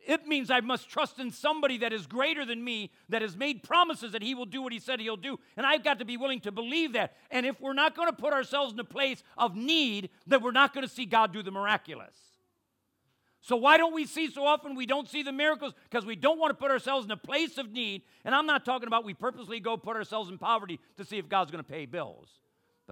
It means I must trust in somebody that is greater than me, that has made promises that he will do what he said he'll do. And I've got to be willing to believe that. And if we're not going to put ourselves in a place of need, then we're not going to see God do the miraculous. So, why don't we see so often we don't see the miracles? Because we don't want to put ourselves in a place of need. And I'm not talking about we purposely go put ourselves in poverty to see if God's going to pay bills.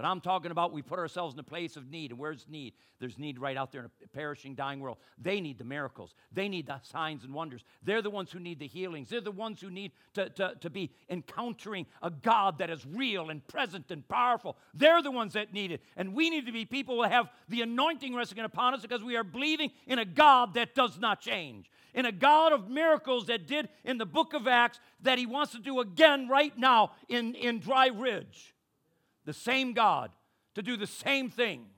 But I'm talking about we put ourselves in a place of need. And where's need? There's need right out there in a perishing, dying world. They need the miracles. They need the signs and wonders. They're the ones who need the healings. They're the ones who need to, to, to be encountering a God that is real and present and powerful. They're the ones that need it. And we need to be people who have the anointing resting upon us because we are believing in a God that does not change. In a God of miracles that did in the book of Acts that he wants to do again right now in, in Dry Ridge the same God to do the same things.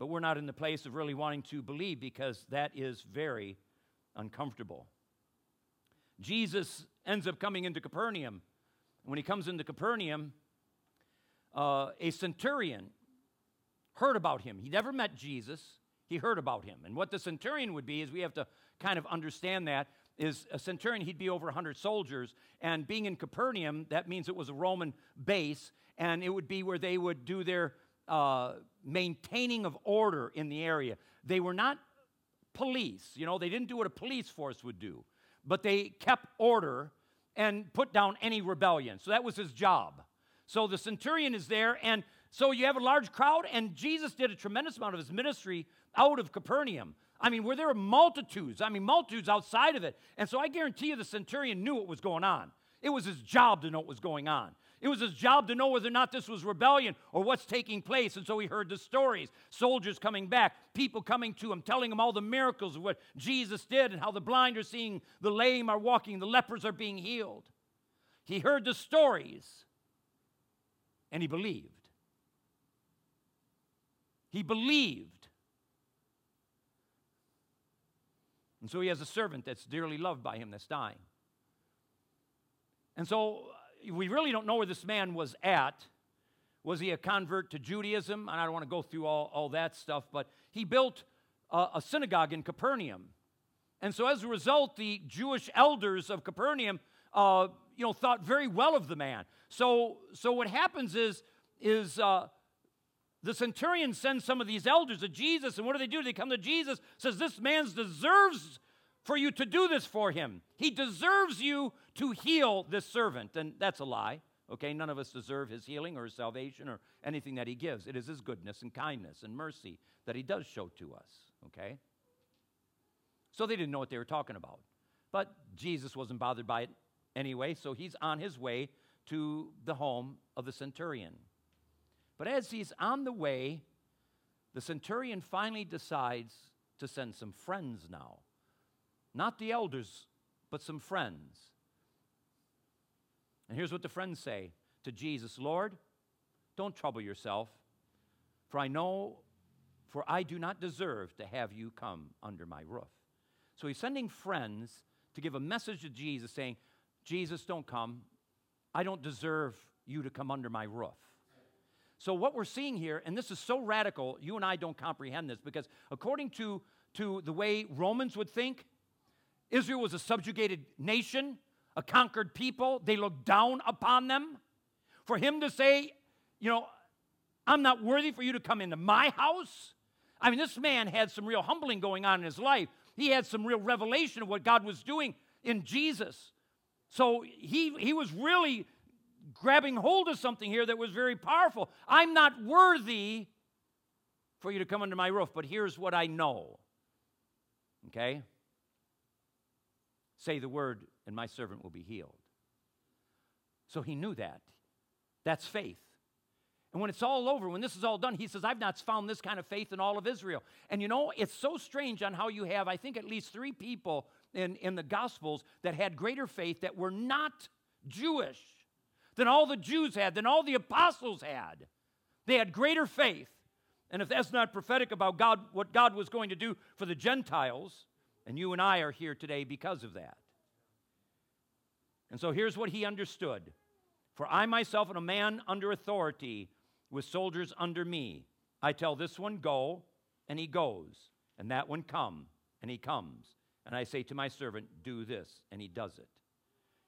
But we're not in the place of really wanting to believe because that is very uncomfortable. Jesus ends up coming into Capernaum. When he comes into Capernaum, uh, a centurion heard about him. He never met Jesus, he heard about him. And what the centurion would be is we have to kind of understand that is a centurion, he'd be over 100 soldiers. And being in Capernaum, that means it was a Roman base, and it would be where they would do their uh, maintaining of order in the area. They were not police, you know, they didn't do what a police force would do, but they kept order and put down any rebellion. So that was his job. So the centurion is there, and So you have a large crowd, and Jesus did a tremendous amount of his ministry out of Capernaum. I mean, where there were multitudes, I mean, multitudes outside of it. And so I guarantee you the centurion knew what was going on. It was his job to know what was going on. It was his job to know whether or not this was rebellion or what's taking place. And so he heard the stories soldiers coming back, people coming to him, telling him all the miracles of what Jesus did and how the blind are seeing, the lame are walking, the lepers are being healed. He heard the stories and he believed. He believed. And so he has a servant that's dearly loved by him that's dying. And so uh, we really don't know where this man was at. Was he a convert to Judaism? And I don't want to go through all, all that stuff, but he built a, a synagogue in Capernaum. And so as a result, the Jewish elders of Capernaum uh, you know, thought very well of the man. So, so what happens is, is uh, the centurion sends some of these elders to Jesus, and what do they do? They come to Jesus, says, This man deserves for you to do this for him. He deserves you to heal this servant. And that's a lie. Okay, none of us deserve his healing or his salvation or anything that he gives. It is his goodness and kindness and mercy that he does show to us. Okay? So they didn't know what they were talking about. But Jesus wasn't bothered by it anyway, so he's on his way to the home of the centurion. But as he's on the way, the centurion finally decides to send some friends now. Not the elders, but some friends. And here's what the friends say to Jesus Lord, don't trouble yourself, for I know, for I do not deserve to have you come under my roof. So he's sending friends to give a message to Jesus saying, Jesus, don't come. I don't deserve you to come under my roof. So, what we're seeing here, and this is so radical, you and I don't comprehend this because according to, to the way Romans would think, Israel was a subjugated nation, a conquered people. They looked down upon them. For him to say, you know, I'm not worthy for you to come into my house. I mean, this man had some real humbling going on in his life. He had some real revelation of what God was doing in Jesus. So he, he was really grabbing hold of something here that was very powerful. I'm not worthy for you to come under my roof, but here's what I know. Okay? Say the word, and my servant will be healed. So he knew that. That's faith. And when it's all over, when this is all done, he says, I've not found this kind of faith in all of Israel. And you know, it's so strange on how you have, I think, at least three people in, in the Gospels that had greater faith that were not Jewish than all the Jews had, than all the apostles had. They had greater faith. And if that's not prophetic about God, what God was going to do for the Gentiles, and you and I are here today because of that. And so here's what he understood For I myself am a man under authority with soldiers under me. I tell this one, go, and he goes, and that one, come, and he comes. And I say to my servant, Do this, and he does it.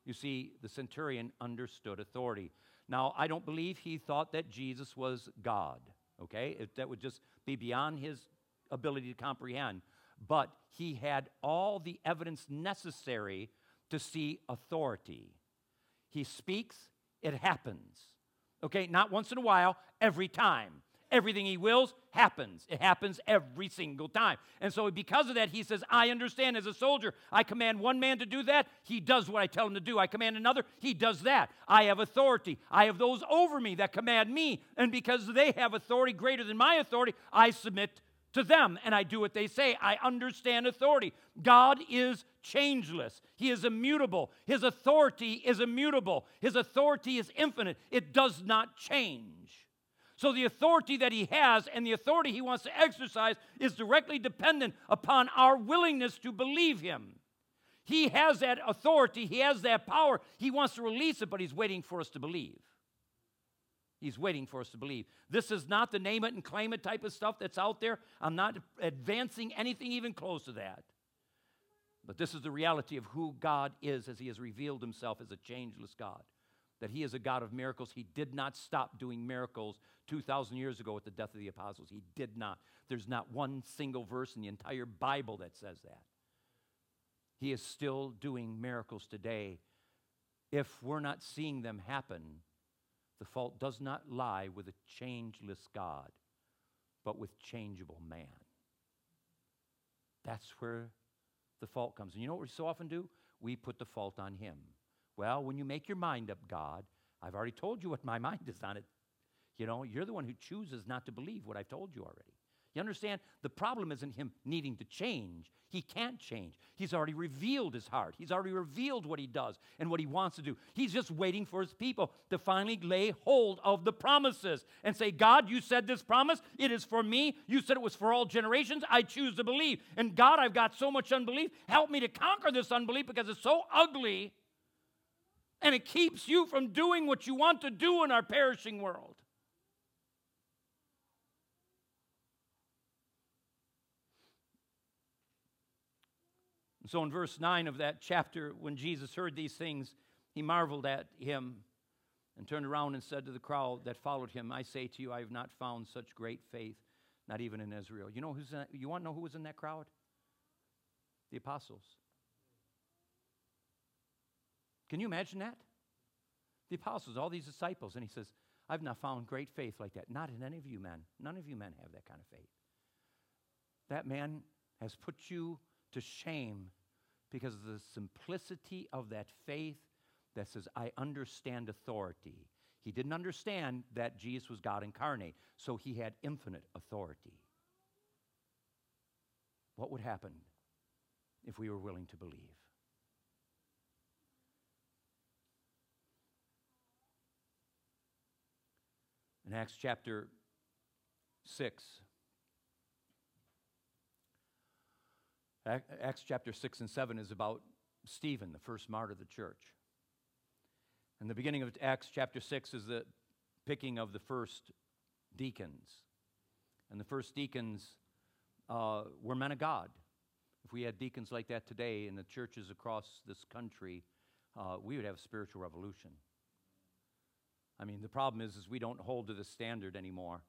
You see, the centurion understood authority. Now, I don't believe he thought that Jesus was God, okay? That would just be beyond his ability to comprehend. But he had all the evidence necessary to see authority. He speaks, it happens. Okay, not once in a while, every time. Everything he wills happens. It happens every single time. And so, because of that, he says, I understand as a soldier, I command one man to do that. He does what I tell him to do. I command another. He does that. I have authority. I have those over me that command me. And because they have authority greater than my authority, I submit to them and I do what they say. I understand authority. God is changeless, He is immutable. His authority is immutable, His authority is infinite, it does not change. So the authority that he has and the authority he wants to exercise is directly dependent upon our willingness to believe him. He has that authority, he has that power. He wants to release it, but he's waiting for us to believe. He's waiting for us to believe. This is not the name it and claim it type of stuff that's out there. I'm not advancing anything even close to that. But this is the reality of who God is as he has revealed himself as a changeless God that he is a God of miracles. He did not stop doing miracles 2,000 years ago with the death of the apostles. He did not. There's not one single verse in the entire Bible that says that. He is still doing miracles today. If we're not seeing them happen, The fault does not lie with a changeless God, but with changeable man. That's where the fault comes. And you know what we so often do? We put the fault on him. Well, when you make your mind up, God, I've already told you what my <laughs> mind is on it. You know, you're the one who chooses not to believe what I've told you already. You understand? The problem isn't him needing to change. He can't change. He's already revealed his heart. He's already revealed what he does and what he wants to do. He's just waiting for his people to finally lay hold of the promises and say, God, you said this promise. It is for me. You said it was for all generations. I choose to believe. And God, I've got so much unbelief. Help me to conquer this unbelief because it's so ugly and it keeps you from doing what you want to do in our perishing world. So in verse 9 of that chapter, when Jesus heard these things, he marveled at him and turned around and said to the crowd that followed him, I say to you, I have not found such great faith, not even in Israel. You know who's in, you want to know who was in that crowd? The apostles. Can you imagine that? The apostles, all these disciples, and he says, I've not found great faith like that. Not in any of you men. None of you men have that kind of faith. That man has put you to shame because of the simplicity of that faith that says, I understand authority. He didn't understand that Jesus was God incarnate, so he had infinite authority. What would happen if we were willing to believe? In Acts chapter 6, Acts chapter 6 and 7 is about Stephen, the first martyr of the church. And the beginning of Acts chapter 6 is the picking of the first deacons. And the first deacons uh, were men of God. If we had deacons like that today in the churches across this country, uh, we would have a spiritual revolution. I mean, the problem is, is we don't hold to the standard anymore.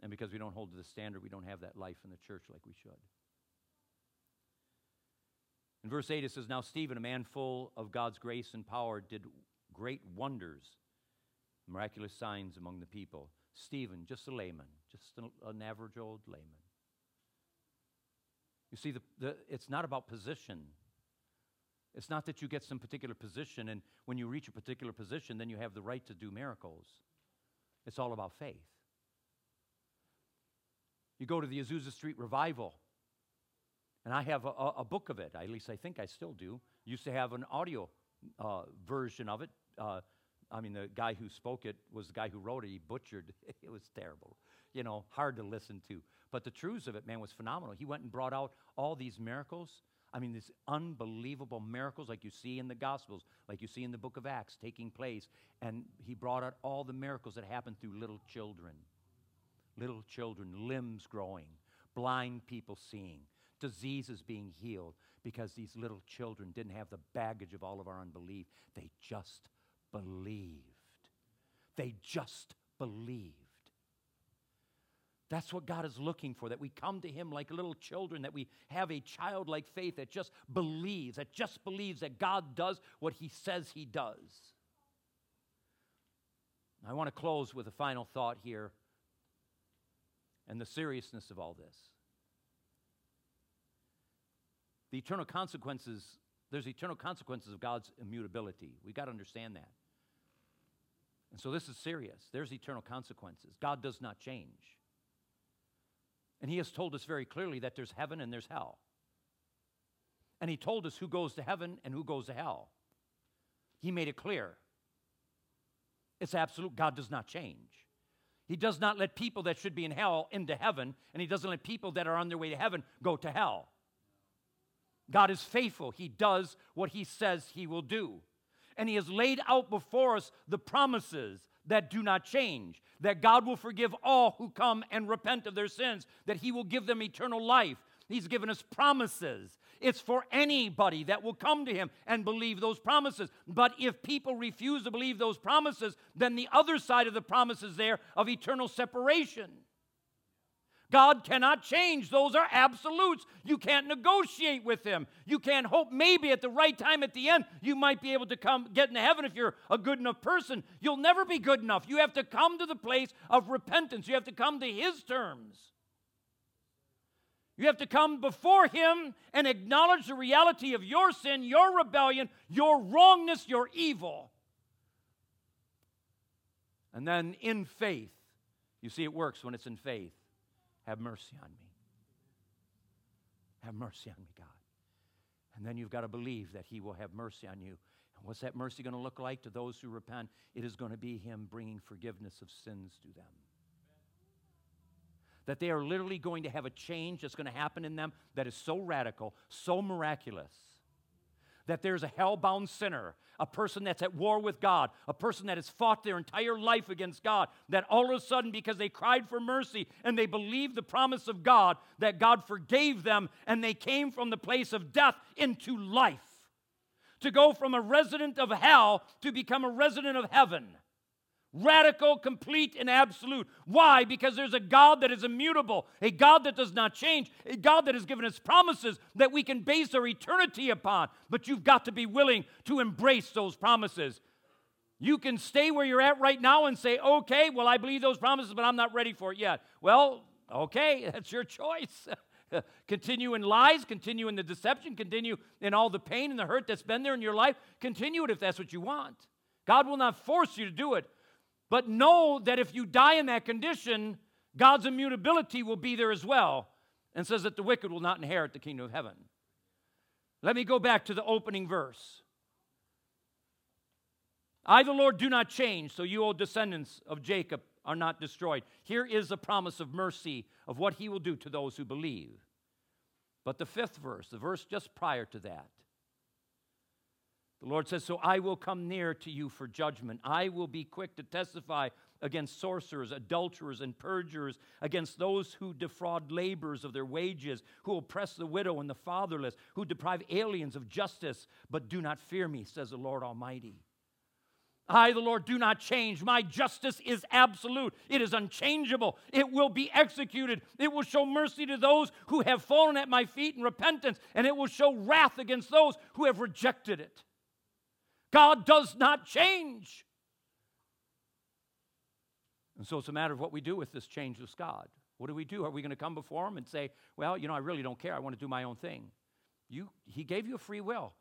And because we don't hold to the standard, we don't have that life in the church like we should. In verse 8, it says, Now Stephen, a man full of God's grace and power, did great wonders, miraculous signs among the people. Stephen, just a layman, just an, average old layman. You see, the, the, it's not about position. It's not that you get some particular position, and when you reach a particular position, then you have the right to do miracles. It's all about faith. You go to the Azusa Street Revival, and I have a, a, book of it, at least I think I still do. Used to have an audio uh, version of it. Uh, I mean, the guy who spoke it was the guy who wrote it. He butchered. <laughs> it was terrible, you know, hard to listen to. But the truths of it, man, was phenomenal. He went and brought out all these miracles. I mean, these unbelievable miracles like you see in the Gospels, like you see in the book of Acts taking place. And he brought out all the miracles that happened through little children. Little children, limbs growing, blind people seeing, diseases being healed because these little children didn't have the baggage of all of our unbelief. They just believed. They just believed. That's what God is looking for, that we come to Him like little children, that we have a childlike faith that just believes, that just believes that God does what He says He does. I want to close with a final thought here and the seriousness of all this the eternal consequences, there's eternal consequences of God's immutability. We've got to understand that. And so this is serious. There's eternal consequences. God does not change. And He has told us very clearly that there's heaven and there's hell. And He told us who goes to heaven and who goes to hell. He made it clear. It's absolute. God does not change. He does not let people that should be in hell into heaven, and He doesn't let people that are on their way to heaven go to hell. God is faithful. He does what He says He will do. And He has laid out before us the promises that do not change that God will forgive all who come and repent of their sins, that He will give them eternal life. He's given us promises. It's for anybody that will come to Him and believe those promises. But if people refuse to believe those promises, then the other side of the promise is there of eternal separation. God cannot change. Those are absolutes. You can't negotiate with him. You can't hope maybe at the right time at the end you might be able to come get into heaven if you're a good enough person. You'll never be good enough. You have to come to the place of repentance. You have to come to his terms. You have to come before Him and acknowledge the reality of your sin, your rebellion, your wrongness, your evil. And then in faith, you see, it works when it's in faith. Have mercy on me. Have mercy on me, God. And then you've got to believe that He will have mercy on you. And what's that mercy going to look like to those who repent? It is going to be Him bringing forgiveness of sins to them that they are literally going to have a change that's going to happen in them that is so radical, so miraculous, that there's a hell bound sinner, a person that's at war with God, a person that has fought their entire life against God, that all of a sudden, because they cried for mercy and they believed the promise of God, that God forgave them and they came from the place of death into life. To go from a resident of hell to become a resident of heaven. Radical, complete, and absolute. Why? Because there's a God that is immutable, a God that does not change, a God that has given us promises that we can base our eternity upon. But you've got to be willing to embrace those promises. You can stay where you're at right now and say, okay, well, I believe those promises, but I'm not ready for it yet. Well, okay, <laughs> that's your choice. <laughs> continue in lies, continue in the deception, continue in all the pain and the hurt that's been there in your life. Continue it if that's what you want. God will not force you to do it, but know that if you die in that condition, God's immutability will be there as well, and says that the wicked will not inherit the kingdom of heaven. Let me go back to the opening verse. I, the Lord, do not change, so you, O descendants of Jacob, are not destroyed. Here is a promise of mercy of what he will do to those who believe. But the fifth verse, the verse just prior to that, the Lord says, So I will come near to you for judgment. I will be quick to testify against sorcerers, adulterers, and perjurers, against those who defraud laborers of their wages, who oppress the widow and the fatherless, who deprive aliens of justice, but do not fear me, says the Lord Almighty. I, the Lord, do not change. My justice is absolute. It is unchangeable. It will be executed. It will show mercy to those who have fallen at my feet in repentance, and it will show wrath against those who have rejected it. God does not change. And so it's a matter of what we do with this changeless God. What do we do? Are we going to come before Him and say, well, you know, I really don't care. I want to do my own thing? You, he gave you a free will,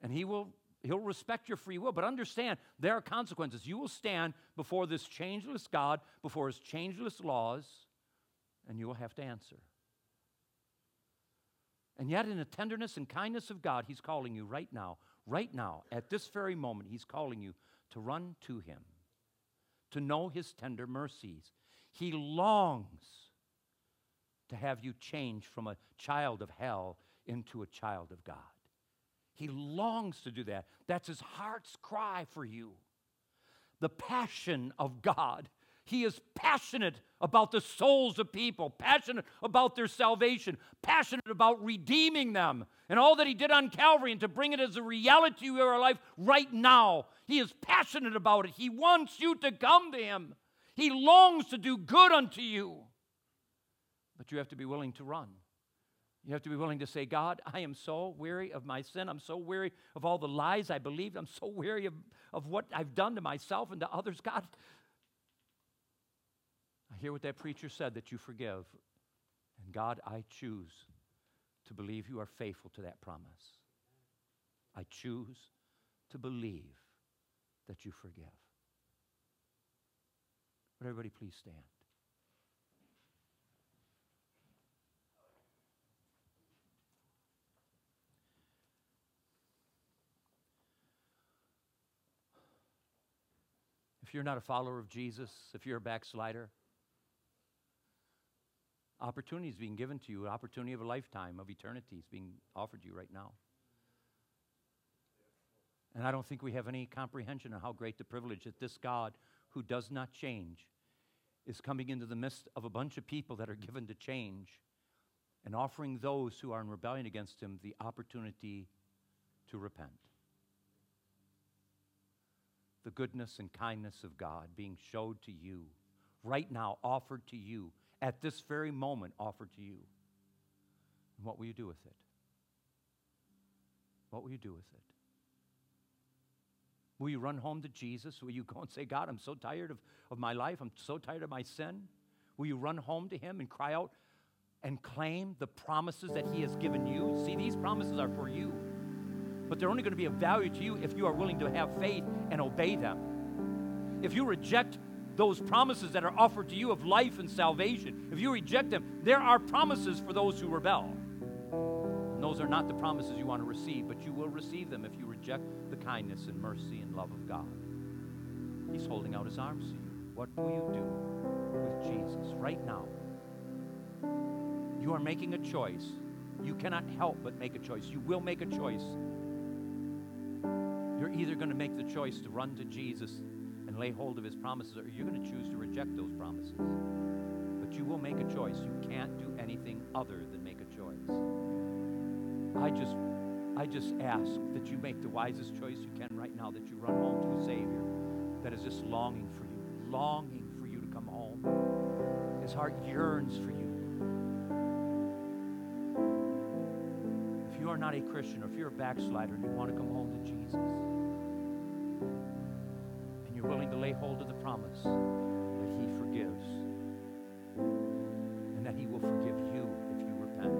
and He will He'll respect your free will, but understand there are consequences. You will stand before this changeless God, before His changeless laws, and you will have to answer. And yet, in the tenderness and kindness of God, He's calling you right now Right now, at this very moment, He's calling you to run to Him, to know His tender mercies. He longs to have you change from a child of hell into a child of God. He longs to do that. That's His heart's cry for you. The passion of God he is passionate about the souls of people, passionate about their salvation, passionate about redeeming them, and all that He did on Calvary, and to bring it as a reality of our life right now. He is passionate about it. He wants you to come to Him. He longs to do good unto you. But you have to be willing to run. You have to be willing to say, God, I am so weary of my sin. I'm so weary of all the lies I believed. I'm so weary of, of what I've done to myself and to others. God, I hear what that preacher said that you forgive. And God, I choose to believe you are faithful to that promise. I choose to believe that you forgive. Would everybody please stand? If you're not a follower of Jesus, if you're a backslider, Opportunity is being given to you, an opportunity of a lifetime, of eternity is being offered you right now. And I don't think we have any comprehension of how great the privilege that this God, who does not change, is coming into the midst of a bunch of people that are given to change and offering those who are in rebellion against him the opportunity to repent. The goodness and kindness of God being showed to you right now, offered to you at this very moment offered to you. And what will you do with it? What will you do with it? Will you run home to Jesus? Will you go and say, God, I'm so tired of, of my life. I'm so tired of my sin? Will you run home to Him and cry out and claim the promises that He has given you? See, these promises are for you, but they're only going to be of value to you if you are willing to have faith and obey them. If you reject those promises that are offered to you of life and salvation, if you reject them, there are promises for those who rebel. And those are not the promises you want to receive, but you will receive them if you reject the kindness and mercy and love of God. He's holding out his arms to you. What will you do with Jesus right now? You are making a choice. You cannot help but make a choice. You will make a choice. You're either going to make the choice to run to Jesus and lay hold of his promises, or you're going to choose to reject those promises. But you will make a choice. You can't do anything other than make a choice. I just I just ask that you make the wisest choice you can right now, that you run home to a Savior that is just longing for you, longing for you to come home. His heart yearns for you. If you are not a Christian, or if you're a backslider and you want to come home to Jesus, willing to lay hold of the promise that He forgives, and that He will forgive you if you repent,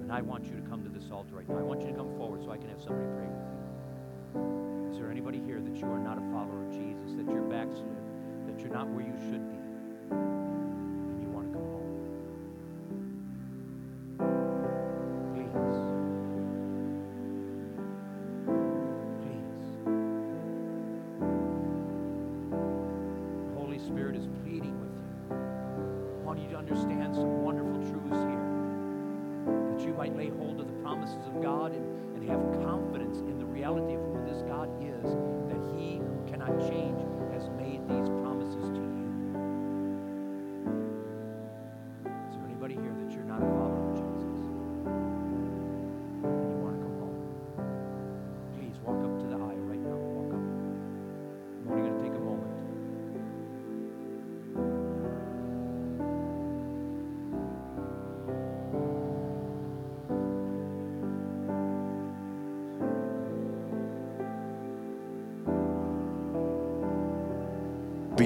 then I want you to come to this altar right now. I want you to come forward so I can have somebody pray with you. Is there anybody here that you are not a follower of Jesus, that you're backslid, that you're not where you should be,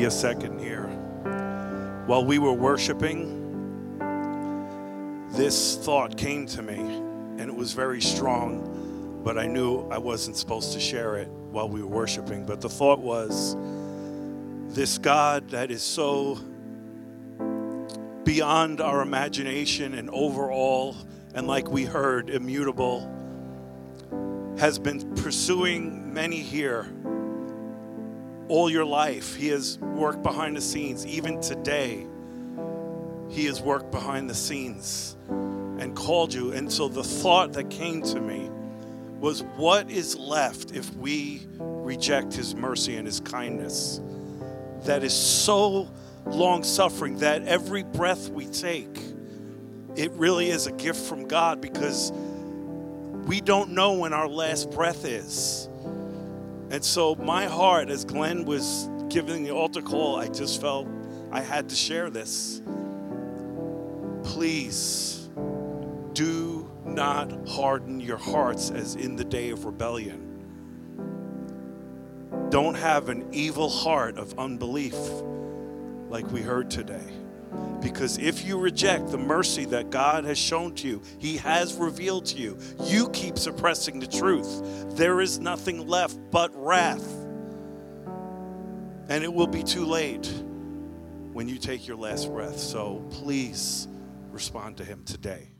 a second here. While we were worshiping, this thought came to me, and it was very strong, but I knew I wasn't supposed to share it while we were worshiping. But the thought was this God that is so beyond our imagination and overall, and like we heard, immutable, has been pursuing many here all your life. He has worked behind the scenes. Even today, He has worked behind the scenes and called you. And so the thought that came to me was what is left if we reject His mercy and His kindness that is so long suffering that every breath we take, it really is a gift from God because we don't know when our last breath is. And so, my heart, as Glenn was giving the altar call, I just felt I had to share this. Please do not harden your hearts as in the day of rebellion. Don't have an evil heart of unbelief like we heard today. Because if you reject the mercy that God has shown to you, He has revealed to you, you keep suppressing the truth. There is nothing left but wrath. And it will be too late when you take your last breath. So please respond to Him today.